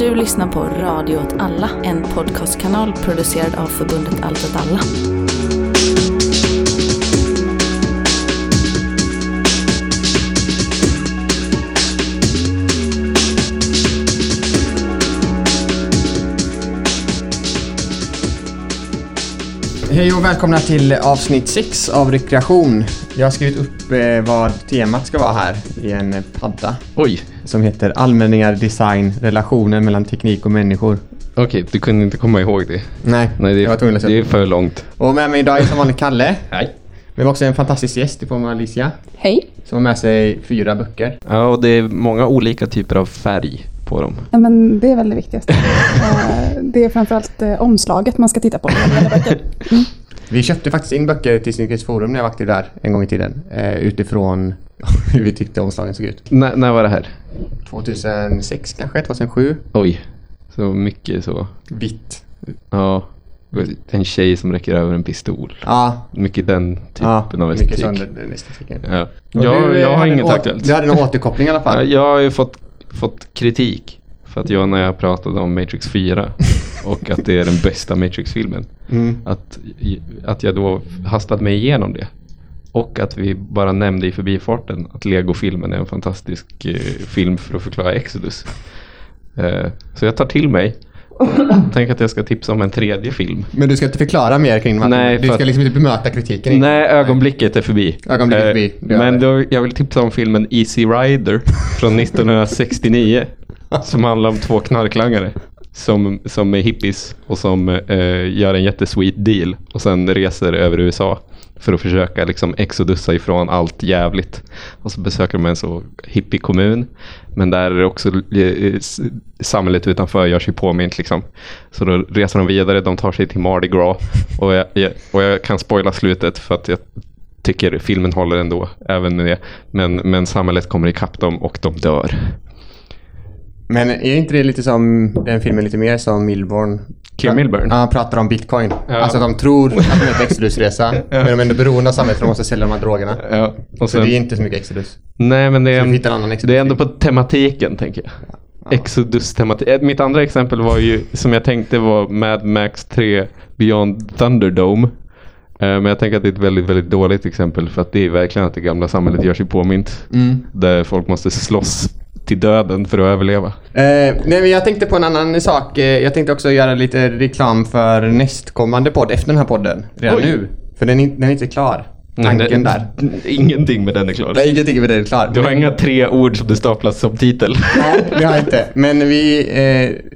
Du lyssnar på Radio åt alla, en podcastkanal producerad av förbundet Allt åt alla. Hej och välkomna till avsnitt 6 av Rekreation. Jag har skrivit upp eh, vad temat ska vara här i en padda Oj, som heter Allmänningar, design, relationen mellan teknik och människor. okej, du kunde inte komma ihåg det. Nej, Nej, det jag var tvungen att är, det är säga. för långt. Och med mig idag är som vanligt Kalle. Nej. Vi har också en fantastisk gäst i form av Alicia Hej. som har med sig fyra böcker. Ja, och det är många olika typer av färg på dem. Ja, men det är väl det viktigaste. Eh, det är framförallt eh, omslaget man ska titta på. böcker. Vi köpte faktiskt in böcker till Snickers Forum när jag var aktiv där en gång i tiden. Eh, utifrån hur vi tyckte omslagen såg ut. N- när var det här? 2006 kanske, 2007. Oj, så mycket så. Vitt. Ja, en tjej som räcker över en pistol. Ja, Mycket den typen ja av mycket estetik. sån den estetiken. Ja. Jag, du, eh, jag har inget en aktuellt. Du hade någon återkoppling i alla Ja, fall. Jag har ju fått, fått kritik för att jag när jag pratade om Matrix 4 och att det är den bästa Matrix-filmen. Mm. Att, att jag då hastade mig igenom det. Och att vi bara nämnde i förbifarten att Lego-filmen är en fantastisk eh, film för att förklara Exodus. Eh, så jag tar till mig. Tänk att jag ska tipsa om en tredje film. Men du ska inte förklara mer kring här Nej. Du ska att- liksom inte bemöta kritiken. Nej, ögonblicket är förbi. Ögonblicket är Eh, förbi, gör Men då, jag vill tipsa om filmen Easy Rider från 1969. som handlar om två knarklangare. Som, som är hippies och som eh, gör en jättesweet deal. Och sen reser över USA. För att försöka liksom exodussa ifrån allt jävligt. Och så besöker de en så hippie kommun. Men där är också eh, samhället utanför gör sig påmint. Liksom. Så då reser de vidare, de tar sig till Mardi Gras. Och jag, jag, och jag kan spoila slutet för att jag tycker filmen håller ändå, även med det. Men, men samhället kommer ikapp dem och de dör. Men är inte det lite som den filmen lite mer som Milborn? Kim Milburn? Ja, han pratar om bitcoin. Ja. Alltså de tror att de är på Exodusresa. Men de är ändå beroende av samhället för de måste sälja de här drogerna. Ja, och Så sen, det är inte så mycket Exodus. nej, men det är, Så en, hittar en annan Exodus. det är ändå på tematiken, tänker jag. Exodus-tematik. Eh, Mitt andra exempel var ju, som jag tänkte var Mad Max 3 Beyond Thunderdome. Eh, Men jag tänker att det är ett väldigt, väldigt dåligt exempel för att det är verkligen att det gamla samhället gör sig påmint. Mm. Där folk måste slåss till döden för att överleva. Eh, nej, men jag tänkte på en annan sak. Eh, jag tänkte också göra lite reklam för nästkommande podd efter den här podden. Redan Oj. nu. För den är, den är inte klar. Tanken där. Ingenting med den är klar. Nej, ingenting med den är klar. Du har inga tre ord som det staplas som titel. Nej, det har jag inte. Men vi... Eh,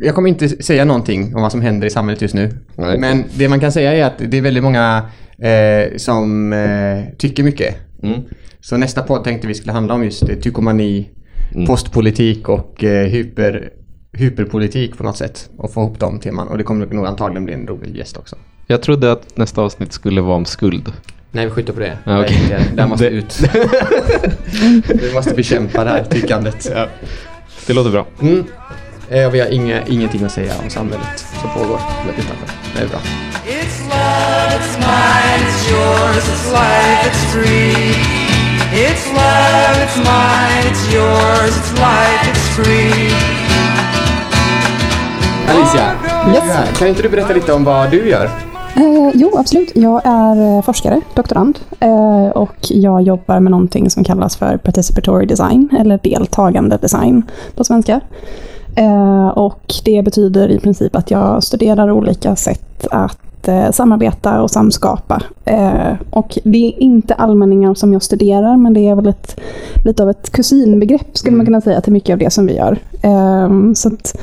jag kommer inte säga någonting om vad som händer i samhället just nu. Nej. Men det man kan säga är att det är väldigt många eh, som eh, tycker mycket. Mm. Så nästa podd tänkte vi skulle handla om just eh, tykomani, Mm. postpolitik och eh, hyper, hyperpolitik på något sätt. Och få ihop de teman. Och det kommer nog antagligen bli en rolig gäst också. Jag trodde att nästa avsnitt skulle vara om skuld. Nej, vi skjuter på det. Ja, okej. Det, det här måste Det- ut. vi måste bekämpa det här tyckandet. Det låter bra. Mm. Eh, vi har inga, ingenting att säga om samhället som pågår utanför. Det är bra. It's love, it's mine, it's yours, it's life, it's free. It's love, it's mine, it's yours, it's life, it's free. Alicia, Yes. kan inte du berätta lite om vad du gör? Eh, jo, absolut. Jag är eh, forskare, doktorand. Eh, och jag jobbar med någonting som kallas för participatory design, eller deltagande design på svenska. Eh, och det betyder i princip att jag studerar olika sätt att eh, samarbeta och samskapa. Eh, och det är inte allmänningar som jag studerar, men det är väl ett, lite av ett kusinbegrepp skulle man kunna säga till mycket av det som vi gör. Eh, så att,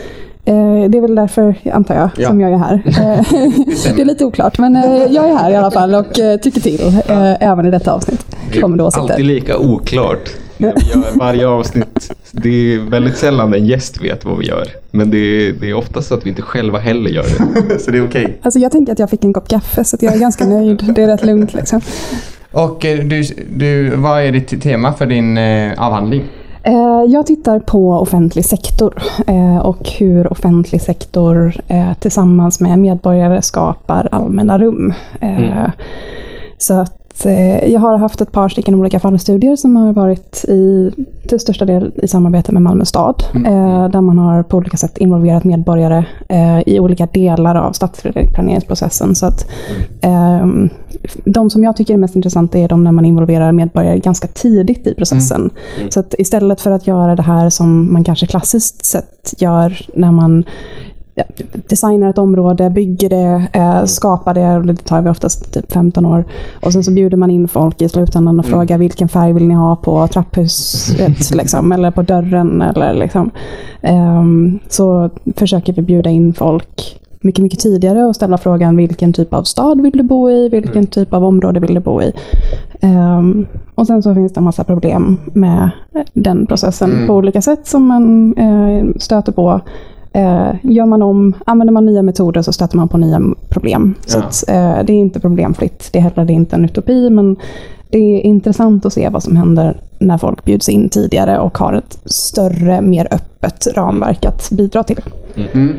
eh, det är väl därför, antar jag, Ja. som jag är här. Eh, det är lite oklart, men eh, jag är här i alla fall och tycker till även i detta avsnitt. Kommer då Alltid lika oklart. Vi gör Varje avsnitt. Det är väldigt sällan en gäst vet vad vi gör. Men det är, det är oftast så att vi inte själva heller gör det. Så det är okej. Alltså jag tänker att jag fick en kopp kaffe så att jag är ganska nöjd. Det är rätt lugnt liksom. Och eh, du, du, vad är ditt tema för din eh, avhandling? Eh, Jag tittar på offentlig sektor eh, och hur offentlig sektor tillsammans med medborgare skapar allmänna rum. Eh, Så att att eh, jag har haft ett par stycken olika fallstudier som har varit i, till största del i samarbete med Malmö stad. Eh, där man har på olika sätt involverat medborgare eh, i olika delar av stadsplaneringsprocessen. Så att, ehm, de som jag tycker är mest intressanta är de när man involverar medborgare ganska tidigt i processen. Så att istället för att göra det här som man kanske klassiskt sett gör när man designar ett område, bygger det, eh, skapar det, och det tar vi oftast typ 15 år. Och sen så bjuder man in folk i slutändan och frågar vilken färg vill ni ha på trapphuset, liksom, eller på dörren. Eller, liksom. Ehm, så försöker vi bjuda in folk mycket, mycket tidigare och ställa frågan vilken typ av stad vill du bo i, vilken typ av område vill du bo i. Ehm, och sen så finns det en massa problem med den processen på olika sätt som man eh, stöter på. Eh, gör man om, använder man nya metoder så stöter man på nya problem. Så Ja. att, eh, det är inte problemfritt, det är heller inte en utopi, men det är intressant att se vad som händer när folk bjuds in tidigare och har ett större, mer öppet ramverk att bidra till. Mm.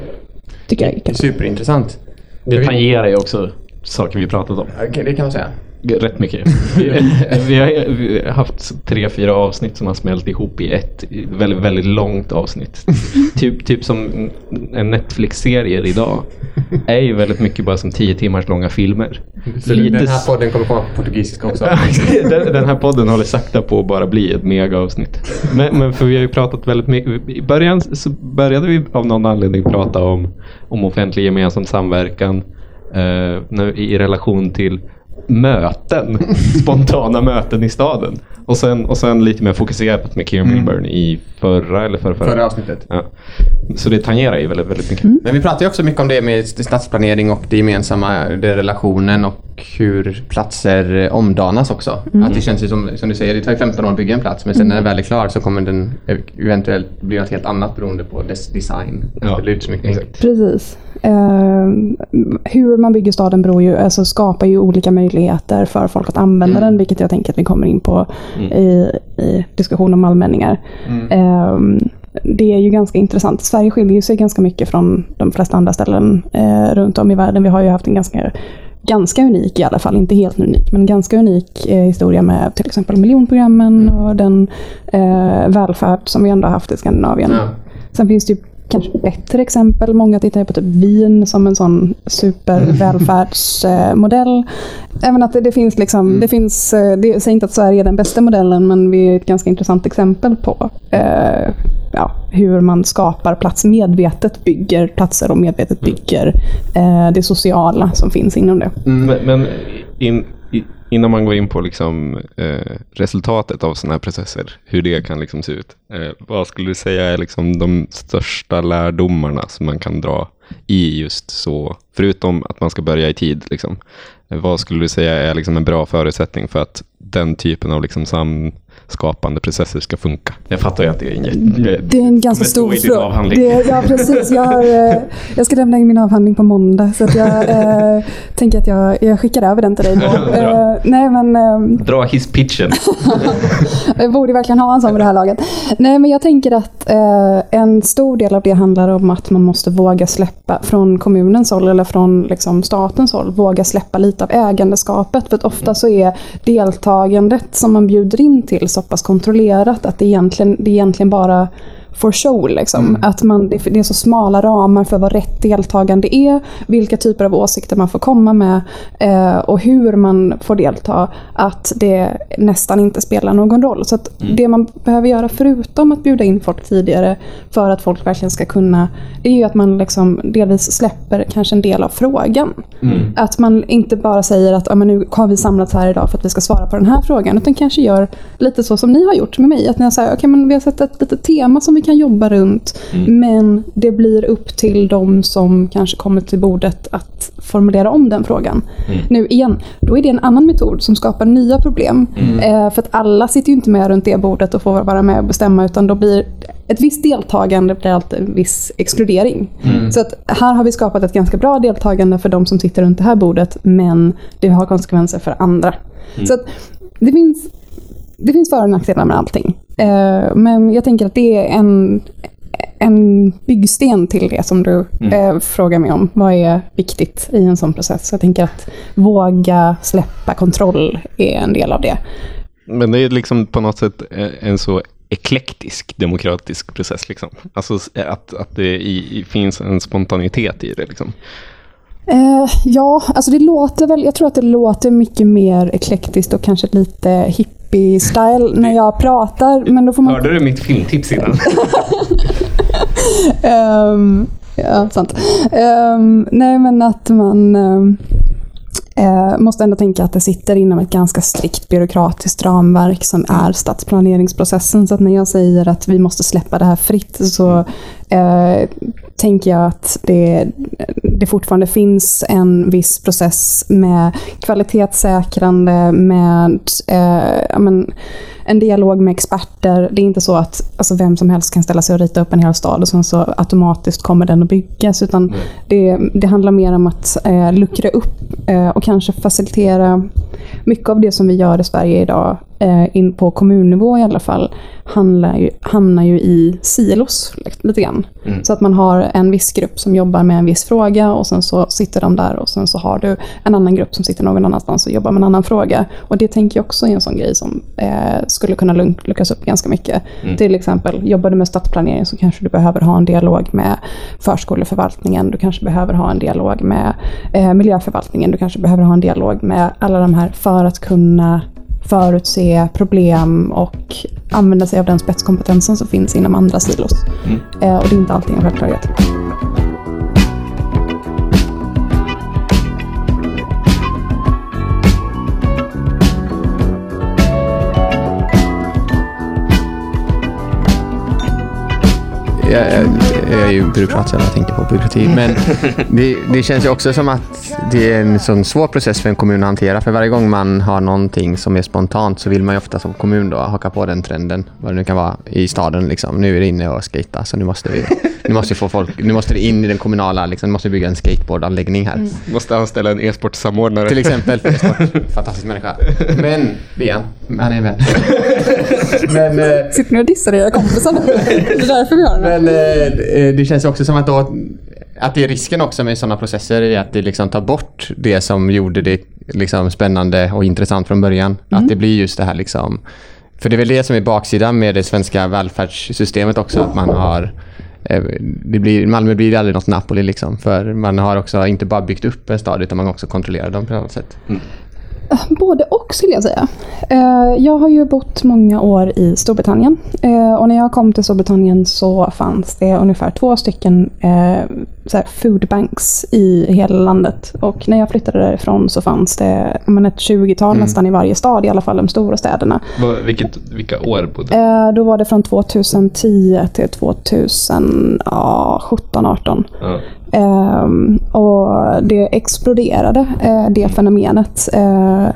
Tycker jag är kul. Superintressant. Det tangerar ju också saker vi pratat om. Okej, det kan man säga. Rätt mycket. Vi, vi, har, haft tre, fyra avsnitt som har smält ihop i ett väldigt, väldigt långt avsnitt. typ, typ som en Netflix-serier idag. Är ju väldigt mycket bara som tio timmars långa filmer. Så Lite den här podden kommer komma på portugisiska också. den, den här podden håller sakta på att bara bli ett mega-avsnitt. Men, men för vi har ju pratat väldigt mycket. I början så började vi av någon anledning prata om, om offentlig gemensam samverkan eh, när, i relation till möten, spontana möten i staden. Och sen, och sen lite mer fokuserat med Kieran Milburn i förra eller förra, Förra avsnittet. Ja. Så det tangerar ju väldigt, väldigt mycket. Men vi pratar ju också mycket om det med stadsplanering och det gemensamma, det relationen och hur platser eh, omdanas också. Att det känns ju som, som du säger, det tar ju 15 år att bygga en plats men sen när den väl är klar så kommer den eventuellt bli något helt annat beroende på dess design. Ja, Eller utsmyckning. Precis. Eh, hur man bygger staden beror ju, alltså skapar ju olika möjligheter för folk att använda den, vilket jag tänker att vi kommer in på i, i diskussion om allmänningar. Eh, det är ju ganska intressant. Sverige skiljer sig ganska mycket från de flesta andra ställen eh, runt om i världen. Vi har ju haft en ganska ganska unik i alla fall, inte helt unik, men ganska unik eh, historia med till exempel miljonprogrammen och den eh, välfärd som vi ändå har haft i Skandinavien. Ja. Sen finns det ju kanske bättre exempel. Många tittar ju på typ Wien som en sån supervälfärdsmodell. Även att det, det finns liksom, det finns, eh, det, säger inte att Sverige är den bästa modellen, men vi är ett ganska intressant exempel på eh, ja, hur man skapar plats, medvetet bygger platser och medvetet bygger eh, det sociala som finns inom det. Men, men in, innan man går in på liksom, eh, resultatet av sådana här processer, hur det kan liksom se ut. Eh, vad skulle du säga är liksom de största lärdomarna som man kan dra i just så, förutom att man ska börja i tid, liksom, eh, vad skulle du säga är liksom en bra förutsättning för att den typen av liksom samskapande processer ska funka? Jag fattar ju att det är en jätte... Det är en ganska stor din fråga. Ja, precis. Jag, har, eh, jag ska lämna in min avhandling på måndag, så att jag eh, tänker att jag, jag skickar över den till dig då. Eh, nej, men... ehm, Dra hisspitchen. Jag borde verkligen ha en sån vid det här laget. Nej, men jag tänker att eh, en stor del av det handlar om att man måste våga släppa från kommunens håll eller från liksom, statens håll, våga släppa lite av ägandeskapet. För att ofta så är deltagandet som man bjuder in till så pass kontrollerat att det egentligen, det egentligen bara for show. Liksom. Att man, det är så smala ramar för vad rätt deltagande är, vilka typer av åsikter man får komma med eh, och hur man får delta. Att det nästan inte spelar någon roll. Så att det man behöver göra förutom att bjuda in folk tidigare för att folk verkligen ska kunna, det är ju att man liksom delvis släpper kanske en del av frågan. Att man inte bara säger att ja, men nu har vi samlats här idag för att vi ska svara på den här frågan, utan kanske gör lite så som ni har gjort med mig. Att ni har sagt, okay, men vi har sett ett litet tema som vi kan jobba runt, men det blir upp till de som kanske kommer till bordet att formulera om den frågan. Nu igen, då är det en annan metod som skapar nya problem. Eh, för att alla sitter ju inte med runt det bordet och får vara med och bestämma, utan då blir ett visst deltagande blir alltid en viss exkludering. Så att här har vi skapat ett ganska bra deltagande för de som sitter runt det här bordet, men det har konsekvenser för andra. Så att det finns, det finns för och nackdelar med allting. Eh, men jag tänker att det är en, en byggsten till det som du eh, frågar mig om. Vad är viktigt i en sån process? Jag tänker att våga släppa kontroll är en del av det. Men det är liksom på något sätt eh, en så eklektisk demokratisk process. Liksom. Alltså att, att det i, finns en spontanitet i det. Liksom. Eh, ja, alltså det låter väl, jag tror att det låter mycket mer eklektiskt och kanske lite hippie-style när jag pratar. Men då får man... Hörde du mitt filmtips innan? Ehm, ja, sant. Ehm, nej, men att man ehm, eh, måste ändå tänka att det sitter inom ett ganska strikt byråkratiskt ramverk som är stadsplaneringsprocessen. Så att när jag säger att vi måste släppa det här fritt så eh, tänker jag att det, det fortfarande finns en viss process med kvalitetssäkrande, med eh, men, en dialog med experter. Det är inte så att alltså, vem som helst kan ställa sig och rita upp en hel stad och sen så automatiskt kommer den att byggas. Utan det, det handlar mer om att eh, luckra upp eh, och kanske facilitera mycket av det som vi gör i Sverige idag, eh, in på kommunnivå i alla fall, handlar ju, hamnar ju i silos lite grann. Så att man har en viss grupp som jobbar med en viss fråga och sen så sitter de där och sen så har du en annan grupp som sitter någon annanstans och jobbar med en annan fråga. Och det tänker jag också är en sån grej som eh, skulle kunna luckras upp ganska mycket. Till exempel, jobbar du med stadsplanering så kanske du behöver ha en dialog med förskoleförvaltningen, du kanske behöver ha en dialog med eh, miljöförvaltningen, du kanske behöver ha en dialog med alla de här för att kunna förutse problem och använda sig av den spetskompetensen som finns inom andra silos. Eh, och det är inte alltid en självklarhet. Jag, jag, jag är ju byråkrat så jag tänker på byråkrati. Men det, det känns ju också som att det är en sån svår process för en kommun att hantera. För varje gång man har någonting som är spontant så vill man ju ofta som kommun då haka på den trenden. Vad det nu kan vara i staden. Liksom. Nu är det inne och skita så nu måste vi, nu måste vi få folk, nu måste det in i den kommunala, liksom, nu måste vi bygga en skateboardanläggning här. Måste anställa en e-sportsamordnare. Till exempel. Fantastisk människa. Men, det är han. Han är en vän. Men, eh, Sitter ni och dissar era kompisar nu? Det är därför vi gör det. Men eh, det känns också som att, då, att det är risken också med sådana processer är att det liksom tar bort det som gjorde det liksom spännande och intressant från början. Att det blir just det här liksom... För det är väl det som är baksidan med det svenska välfärdssystemet också. Att man har... Eh, det blir, Malmö blir aldrig något Napoli liksom. För man har också inte bara byggt upp en stad utan man har också kontrollerat dem på något sätt. Mm. Både och skulle jag säga. Eh, Jag har ju bott många år i Storbritannien. Eh, Och när jag kom till Storbritannien så fanns det ungefär två stycken eh, så här food banks i hela landet. Och när jag flyttade därifrån så fanns det men ett 20-tal nästan i varje stad, i alla fall de stora städerna. Vilket, vilka år bodde du? Eh, Då var det från 2010 till 2017, 18. Ja. Ehm, och det exploderade, eh, det fenomenet. Eh,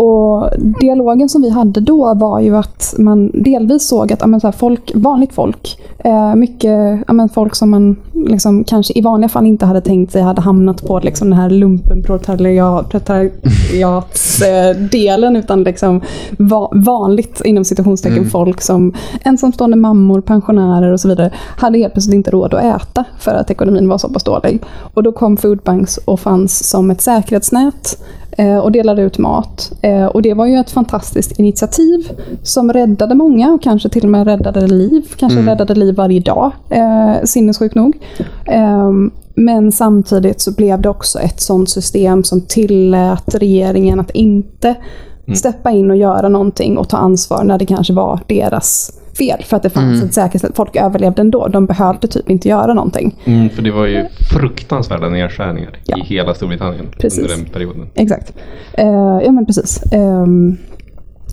Eh, och dialogen som vi hade då var ju att man delvis såg att ja, men så folk, vanligt folk, eh, mycket ja, men folk som man liksom, kanske i vanliga fall inte hade tänkt sig hade hamnat på liksom, den här lumpenproletariatsdelen utan liksom va, vanligt inom citationstecken folk som ensamstående mammor, pensionärer och så vidare hade helt plötsligt inte råd att äta för att ekonomin var så pass dålig. Och då kom Foodbanks och fanns som ett säkerhetsnät eh, och delade ut mat. Eh, Och det var ju ett fantastiskt initiativ som räddade många och kanske till och med räddade liv. Kanske räddade liv varje dag, eh, sinnessjukt nog. Ehm, Men samtidigt så blev det också ett sånt system som tillät regeringen att inte steppa in och göra någonting och ta ansvar när det kanske var deras fel. För att det fanns ett säkerhetsnät. Folk överlevde ändå. De behövde typ inte göra någonting. Mm, för det var ju fruktansvärda nedskärningar Ja. i hela Storbritannien Precis. under den perioden. Exakt. Eh, ja men precis. Ehm,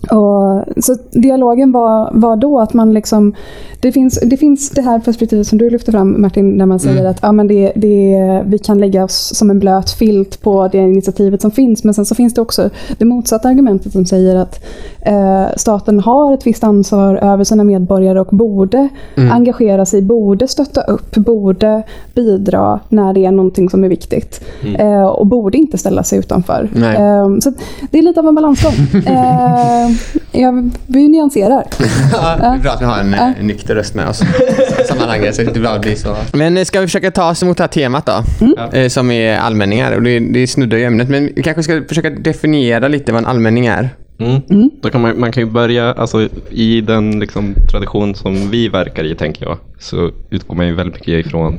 och, så dialogen var, var då att man liksom... Det finns, det finns det här perspektivet som du lyfter fram Martin, när man säger att ja, men det, det, vi kan lägga oss som en blöt filt på det initiativet som finns. Men sen så finns det också det motsatta argumentet som säger att eh, staten har ett visst ansvar över sina medborgare och borde engagera sig, borde stötta upp, borde bidra när det är någonting som är viktigt. Eh, och borde inte ställa sig utanför. Eh, så det är lite av en balansgång. jag, vi nyanserar. Ja, det är bra att vi har en eh, nykter röst med oss i sammanhanget. Så det är inte bra att bli så. Men eh, ska vi försöka ta oss mot det här temat då? Eh, Som är allmänningar. Och det, det snuddar ju ämnet. Men vi kanske ska försöka definiera lite vad en allmänning är. Mm. Då kan man, man kan ju börja, alltså, i den liksom, tradition som vi verkar i, tänker jag, så utgår man ju väldigt mycket ifrån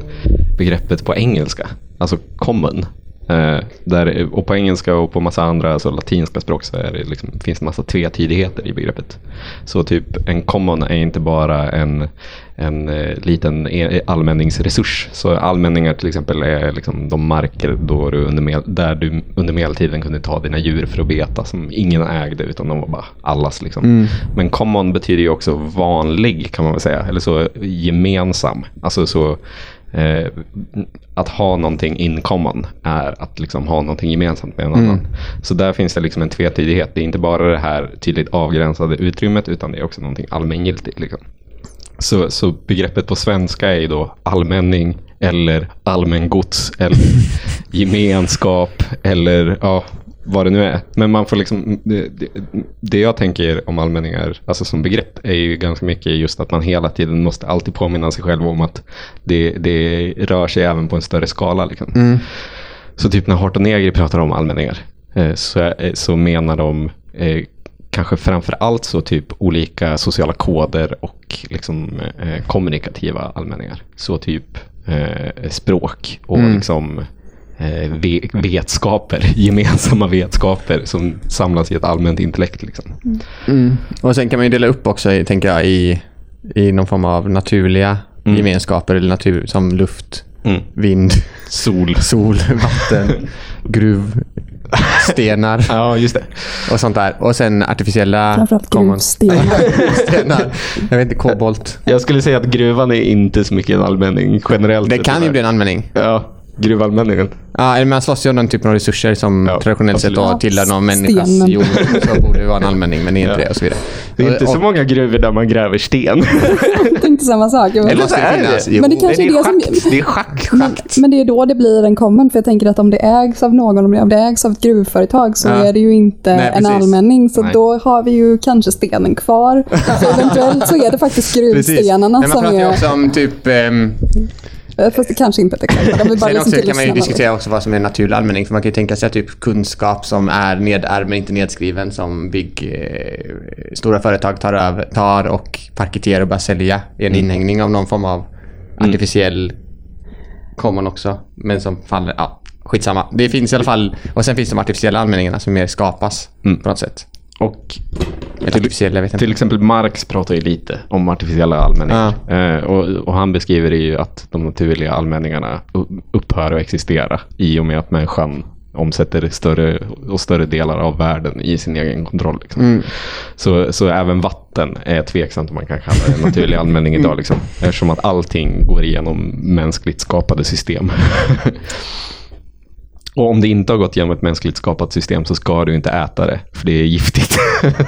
begreppet på engelska, alltså common. Eh, där, och på engelska och på massa andra alltså latinska språk så det liksom, finns det massa tvetydigheter i begreppet. Så typ en common är inte bara en, en eh, liten e- allmänningsresurs. Så allmänningar till exempel är liksom de marker då du under där du under medeltiden kunde ta dina djur för att beta som ingen ägde utan de var bara allas. Liksom. Men common betyder ju också vanlig kan man väl säga. Eller så gemensam. Alltså så Eh, att ha någonting in common är att liksom ha någonting gemensamt med en annan. Så där finns det liksom en tvetydighet. Det är inte bara det här tydligt avgränsade utrymmet utan det är också någonting allmängiltigt. Liksom. Så, så begreppet på svenska är ju då allmänning eller allmängods eller gemenskap eller ja, vad det nu är. Men man får liksom, det, det, det jag tänker om allmänningar, alltså som begrepp, är ju ganska mycket just att man hela tiden måste alltid påminna sig själv om att det, det rör sig även på en större skala. Liksom. Så typ när Harton Negri pratar om allmänningar eh, så, eh, så menar de eh, kanske framför allt så typ olika sociala koder och liksom, eh, kommunikativa allmänningar. Så typ eh, språk och liksom eh, ve vetskaper, gemensamma vetskaper som samlas i ett allmänt intellekt. Liksom. Och sen kan man ju dela upp också, tänker jag, i, i någon form av naturliga gemenskaper eller natur som luft, Mm. vind, Sol. sol, vatten, gruv, stenar Ja, just det. och sånt där. Och sen artificiella Framförallt common- gruvsten. stenar. Jag vet inte, kobolt. Jag skulle säga att gruvan är inte så mycket en allmänning generellt. Det kan ju bli en användning. Ja, gruvallmänningen. Ja, eller man slåss ju om den typen av resurser som Ja, traditionellt sett absolut. tillhör någon Stenen. människas jord. Så borde det vara en allmänning, men det är inte Ja. det och så vidare. Det är inte Och- så många gruvor där man gräver sten. Jag tänkte samma sak. Jag Det bara- måste är finnas. det. Jo. Men det kanske Nej, är det som... schakt. Det är schack. Men, men det är då det blir en common, för jag tänker att om det ägs av någon, om det ägs av ett gruvföretag så Ja. är det ju inte Nej, en precis. allmänning. Så Nej. då har vi ju kanske stenen kvar. Så eventuellt så är det faktiskt gruvstenarna man som pratar ju är... också om typ... ehm, Fast det kanske inte är ett exempel. De Sen också kan man ju diskutera också vad som är naturlig allmänning. För man kan ju tänka sig att typ kunskap som är nedärvd men inte nedskriven som big, eh, stora företag tar, över, tar och paketerar och börjar sälja är en inhängning av någon form av artificiell common också. Men som faller, ja, skitsamma. Det finns i alla fall, och sen finns de artificiella allmänningarna som mer skapas på något sätt. Och inte. till exempel Marx pratar ju lite om artificiella allmänningar. Eh, och, och han beskriver ju att de naturliga allmänningarna upphör att existera i och med att människan omsätter större och större delar av världen i sin egen kontroll. Liksom. Så, så även vatten är tveksamt om man kan kalla det en naturlig allmänning idag. Liksom. Eftersom att allting går igenom mänskligt skapade system. och om det inte har gått igenom ett mänskligt skapat system så ska du inte äta det, för det är giftigt.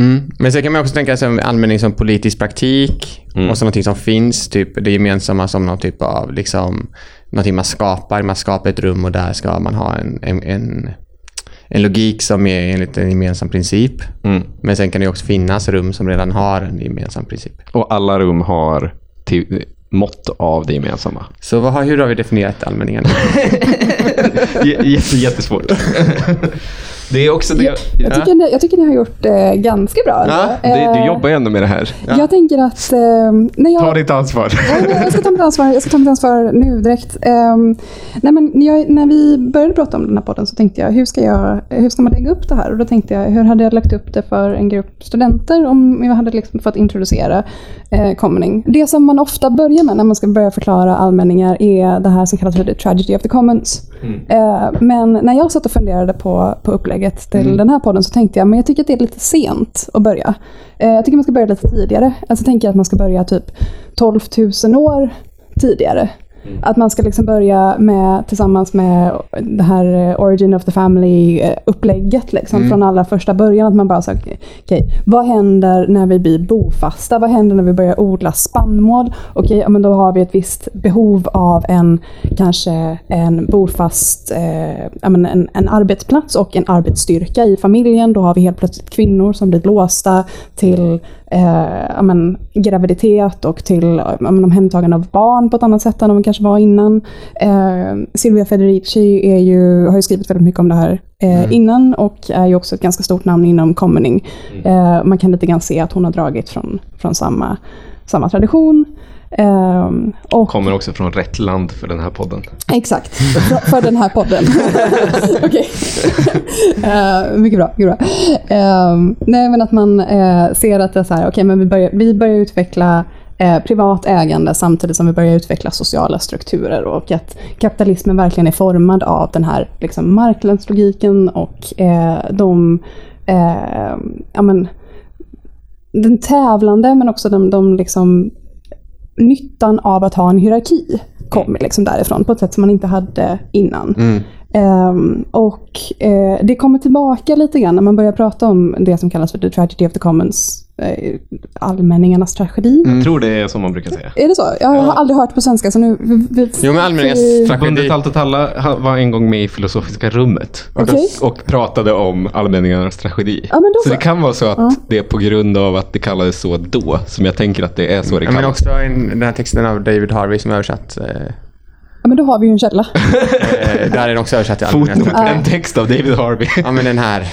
Mm. Men sen kan man också tänka sig användning som politisk praktik och så någonting som finns, typ det gemensamma som någon typ av liksom, någonting man skapar. Man skapar ett rum och där ska man ha en, en, en, en logik som är enligt en gemensam princip. Mm. Men sen kan det också finnas rum som redan har en gemensam princip. Och alla rum har till, mått av det gemensamma. Så vad har, hur har vi definierat allmänningen? Jätte, jättesvårt. det är också det. Jag, jag, tycker, ni- jag tycker ni har gjort det ganska bra. Ja, Du, Eh, du jobbar ju ändå med det här. Jag tänker att... Eh, när jag, Ta ditt ansvar. Ja, men jag ska ta mitt ansvar, jag ska ta mitt ansvar nu direkt. Um, nej men när, jag, när vi började prata om den här podden så tänkte jag hur, ska jag, hur ska man lägga upp det här? Och då tänkte jag, hur hade jag lagt upp det för en grupp studenter om jag hade liksom fått introducera eh, commoning? Det som man ofta börjar med när man ska börja förklara allmänningar är det här som kallas för the tragedy of the commons. Eh, men när jag satt och funderade på, på upplägget till den här podden så tänkte jag, men jag tycker att det är lite sent att börja. Eh, jag tycker man ska börja lite tidigare. Alltså tänker jag att man ska börja typ 12 000 år tidigare. Att man ska liksom börja med, tillsammans med det här eh, Origin of the Family-upplägget liksom, från allra första början. Att man bara säger, okej, vad händer när vi blir bofasta? Vad händer när vi börjar odla spannmål? Okej, ja, men då har vi ett visst behov av en, kanske en bofast, eh, men en, en arbetsplats och en arbetsstyrka i familjen. Då har vi helt plötsligt kvinnor som blir låsta till eh, men, graviditet och till men, omhändertagande av barn på ett annat sätt än de kanske var innan. Eh, Silvia Federici är ju, har ju skrivit väldigt mycket om det här eh, innan och är ju också ett ganska stort namn inom commoning. Eh, man kan lite grann se att hon har dragit från, från samma, samma tradition. Eh, och Kommer också från rätt land för den här podden. Exakt, för, för den här podden. Okej. Eh, mycket bra. Mycket bra. Eh, nej, men att man eh, ser att det är så här, okej, men vi börjar, vi börjar utveckla eh, privat ägande samtidigt som vi börjar utveckla sociala strukturer och att kapitalismen verkligen är formad av den här liksom, marknadslogiken och de ja, men, den tävlande men också de, de liksom, nyttan av att ha en hierarki kommer liksom därifrån på ett sätt som man inte hade innan. Ehm, och eh, det kommer tillbaka lite grann när man börjar prata om det som kallas för the tragedy of the commons, eh, allmänningarnas tragedi. Jag tror det är som man brukar säga. Är det så? Jag har aldrig hört på svenska så nu... Jo, men allmänningens vi- tragedi. Bundet allt åt alla ha- var en gång med i Filosofiska rummet. Okej. Och pratade om allmänningarnas tragedi. Ja, men då så så. det kan vara så att det är på grund av att det kallades så då, som jag tänker att det är så det Ja, men kallas. också en, den här texten av David Harvey som översatt. Eh, Ja, men då har vi ju en källa. eh, där är den också översatt till Fotnot, tragedi. en text av David Harvey. Ja, men den här.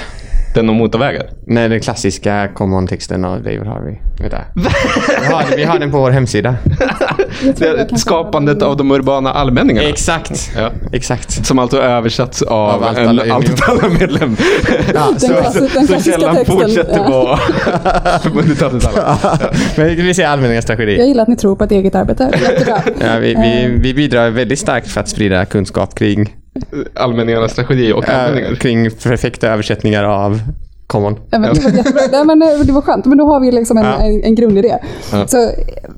Den om motorvägar. Nej, den klassiska common-texten av David Harvey. Vänta. Vi har, vi har den på vår hemsida. Skapandet av de urbana allmänningarna. Exakt. Ja. Exakt. Som alltså översatts av, Av allt en alla- allt alla medlem. Ja, Den, så, den Så klassiska källan texten. fortsätter ja. vara Bundet allt åt alla. men vi säger allmänningens tragedi. Jag gillar att ni tror på ett eget arbete. Jättebra. Ja, vi, vi, vi bidrar väldigt starkt för att sprida kunskap kring, Allmänningarnas tragedi och äh, allmänningar. kring perfekta översättningar av common. Ja, men det var jättebra. Nej, men eh, det var skönt. Men då har vi liksom en, Ja. en, en grundidé. Ja. Så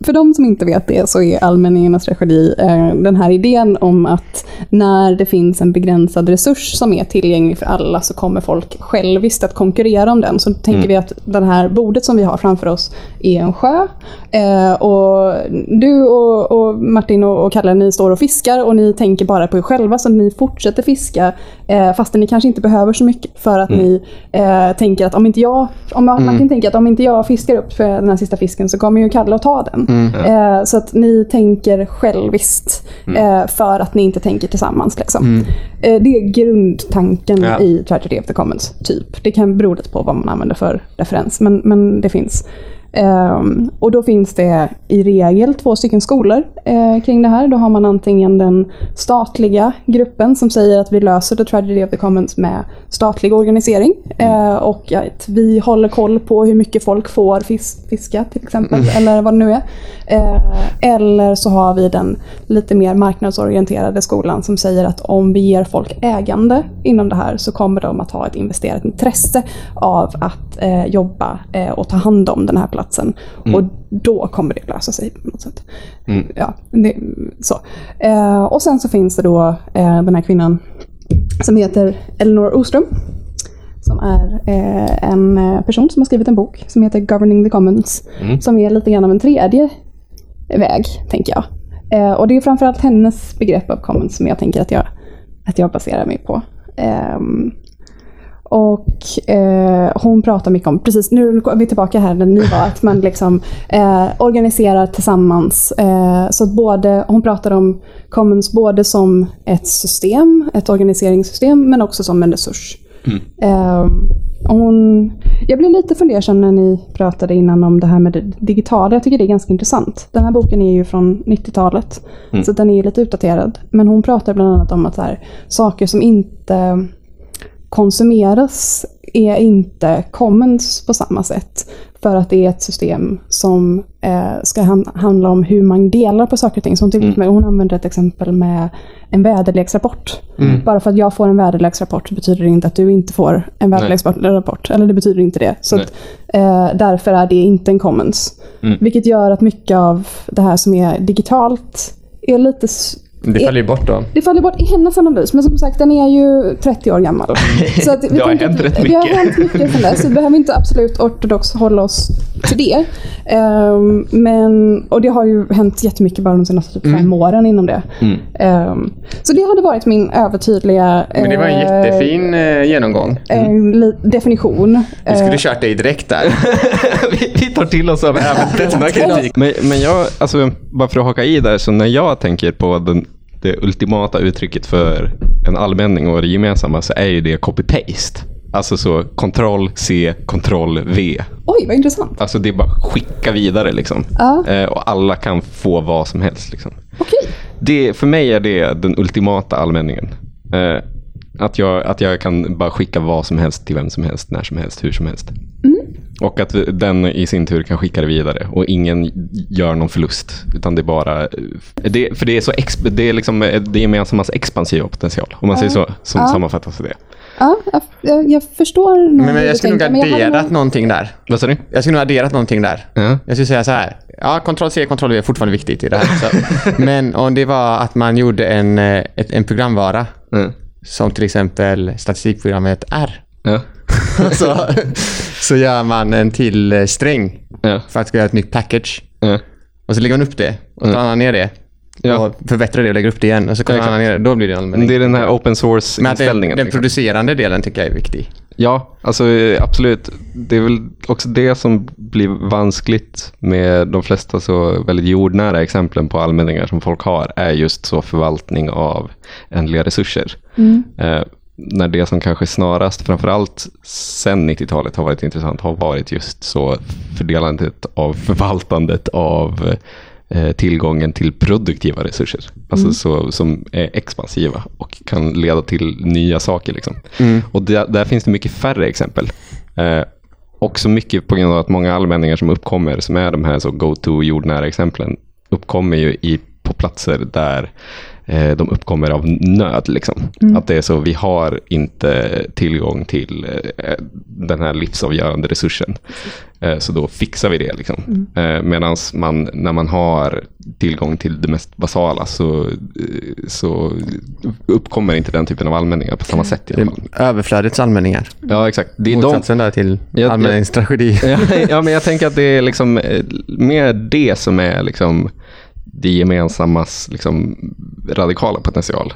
för de som inte vet det så är allmänningarnas tragedi eh, den här idén om att när det finns en begränsad resurs som är tillgänglig för alla så kommer folk själviskt att konkurrera om den. Så tänker vi att det här bordet som vi har framför oss är en sjö. Eh, och du och, och Martin och, och Kalle, ni står och fiskar och ni tänker bara på er själva så ni fortsätter fiska eh, fastän ni kanske inte behöver så mycket för att ni eh, tänker att om inte jag, om jag, Martin tänker att om inte jag fiskar upp för den här sista fisken så kommer ju Kalle att ta den. Eh, så att ni tänker själviskt eh, för att ni inte tänker tillsammans. Liksom. Eh, det är grundtanken Ja. i Tragedy of the Commons, typ. Det kan bero lite på vad man använder för referens, men, men det finns. Ehm, och då finns det i regel två stycken skolor eh, kring det här. Då har man antingen den statliga gruppen som säger att vi löser the tragedy of the commons med statlig organisering. Eh, och att vi håller koll på hur mycket folk får fis- fiska till exempel, eller vad det nu är. Eh, eller så har vi den lite mer marknadsorienterade skolan som säger att om vi ger folk ägande inom det här så kommer de att ha ett investerat intresse av att eh, jobba eh, och ta hand om den här platsen. Och då kommer det lösa sig på något sätt. Ja, det, så. Eh, och sen så finns det då eh, den här kvinnan som heter Elinor Ostrom. Som är eh, en eh, person som har skrivit en bok som heter Governing the Commons. Som är lite grann av en tredje väg, tänker jag. Eh, och det är framförallt hennes begrepp av commons som jag tänker att jag, att jag baserar mig på. Ehm, och eh, hon pratar mycket om, precis nu är vi tillbaka här där ni var, att man liksom eh, organiserar tillsammans. Eh, så att både, hon pratar om commons både som ett system, ett organiseringssystem, men också som en resurs. Eh, hon, jag blev lite fundersam när ni pratade innan om det här med det digitala. Jag tycker det är ganska intressant. Den här boken är ju från 90-talet, så den är lite utdaterad. Men hon pratar bland annat om att här, saker som inte konsumeras är inte commons på samma sätt. För att det är ett system som eh, ska han, handla om hur man delar på saker och ting. Hon, till, med, hon använder ett exempel med en väderleksrapport. Bara för att jag får en väderleksrapport betyder det inte att du inte får en väderleksrapport. Eller det betyder inte det. Så att, eh, därför är det inte en commons. Vilket gör att mycket av det här som är digitalt är lite Det faller ju bort då. Det faller bort i hennes analys, men som sagt den är ju 30 år gammal. Så att vi Det har hänt rätt Det har mycket. hänt mycket sedan dess. Vi behöver inte absolut ortodox hålla oss till det. Ehm, men, och det har ju hänt jättemycket bara de senaste typ Mm. fem åren inom det. Ehm, så det hade varit min övertydliga Men det var en eh, jättefin eh, genomgång. li- definition. Vi skulle Eh, kört dig direkt där. vi, vi tar till oss av även denna kritik. Men, men jag, alltså, bara för att haka i där, så när jag tänker på den, det ultimata uttrycket för en allmänning och det gemensamma så är ju det copy-paste. Alltså så kontroll C, kontroll V. oj, vad intressant. Alltså det är bara skicka vidare liksom. Ja. Eh, och alla kan få vad som helst. Liksom. Det, för mig är det den ultimata allmänningen. Eh, att, jag, att jag kan bara skicka vad som helst till vem som helst, när som helst, hur som helst. Och att den i sin tur kan skicka det vidare och ingen gör någon förlust. Utan det är bara... Det, för det är, så det är liksom det gemensammas expansiva potential. Om man säger så, som Ja. sammanfattas det. Ja, jag, jag, förstår nog Men, men jag skulle nog adderat någonting där. Vad sa du? Jag skulle nog adderat någonting där. Ja. Jag skulle säga så här. Ja, kontroll C, kontroll V är fortfarande viktigt i det här. Så. Men om det var att man gjorde en, eh, ett, en programvara Ja. som till exempel statistikprogrammet R. Ja. så, så gör man en till eh, sträng Ja. för att göra ett nytt package. Ja. Och så lägger man upp det och tar man ner det. Ja. Och förbättrar det och lägger upp det igen. Och så kommer Exakt. man ner det. Då blir det allmänning. Det är den här open den, source-inställningen. den liksom. producerande delen tycker jag är viktig. Ja, alltså eh, absolut. Det är väl också det som blir vanskligt med de flesta så väldigt jordnära exemplen på allmänningar som folk har, är just så förvaltning av ändliga resurser. Eh, när det som kanske snarast, framförallt sen 90-talet har varit intressant, har varit just så fördelandet av förvaltandet av eh, tillgången till produktiva resurser. Alltså så, som är expansiva och kan leda till nya saker. Liksom. Och där, där finns det mycket färre exempel. Eh, också mycket på grund av att många allmänningar som uppkommer, som är de här så go-to jordnära exemplen, uppkommer ju i, på platser där de uppkommer av nöd. Liksom. Att det är så, vi har inte tillgång till eh, den här livsavgörande resursen. Eh, så då fixar vi det. Liksom. Eh, Medan man, när man har tillgång till det mest basala så, eh, så uppkommer inte den typen av allmänningar på samma sätt. I Det alla fall. är överflödets allmänningar. Ja, exakt. Det är de, Motsatsen där till jag- allmänningstragedi. ja, ja, men jag tänker att det är liksom eh, mer det som är liksom det gemensammas liksom radikala potential.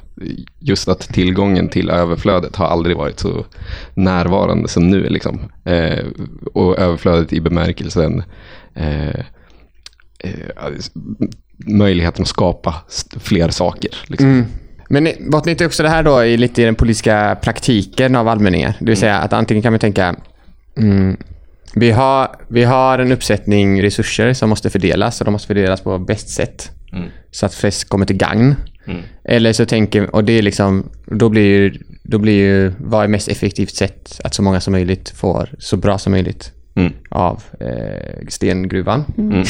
Just att tillgången till överflödet har aldrig varit så närvarande som nu. Liksom. Eh, och överflödet i bemärkelsen eh, eh, möjligheten att skapa fler saker. Liksom. Men ni- bottnar inte också det här då i lite i den politiska praktiken av allmänningar? Det vill säga att antingen kan man tänka mm, vi, har, vi har en uppsättning resurser som måste fördelas och de måste fördelas på bäst sätt. Så att flest kommer till gagn. Eller så tänker, och det är liksom, då blir ju, då blir ju, vad är mest effektivt sätt att så många som möjligt får så bra som möjligt Mm. av eh, stengruvan.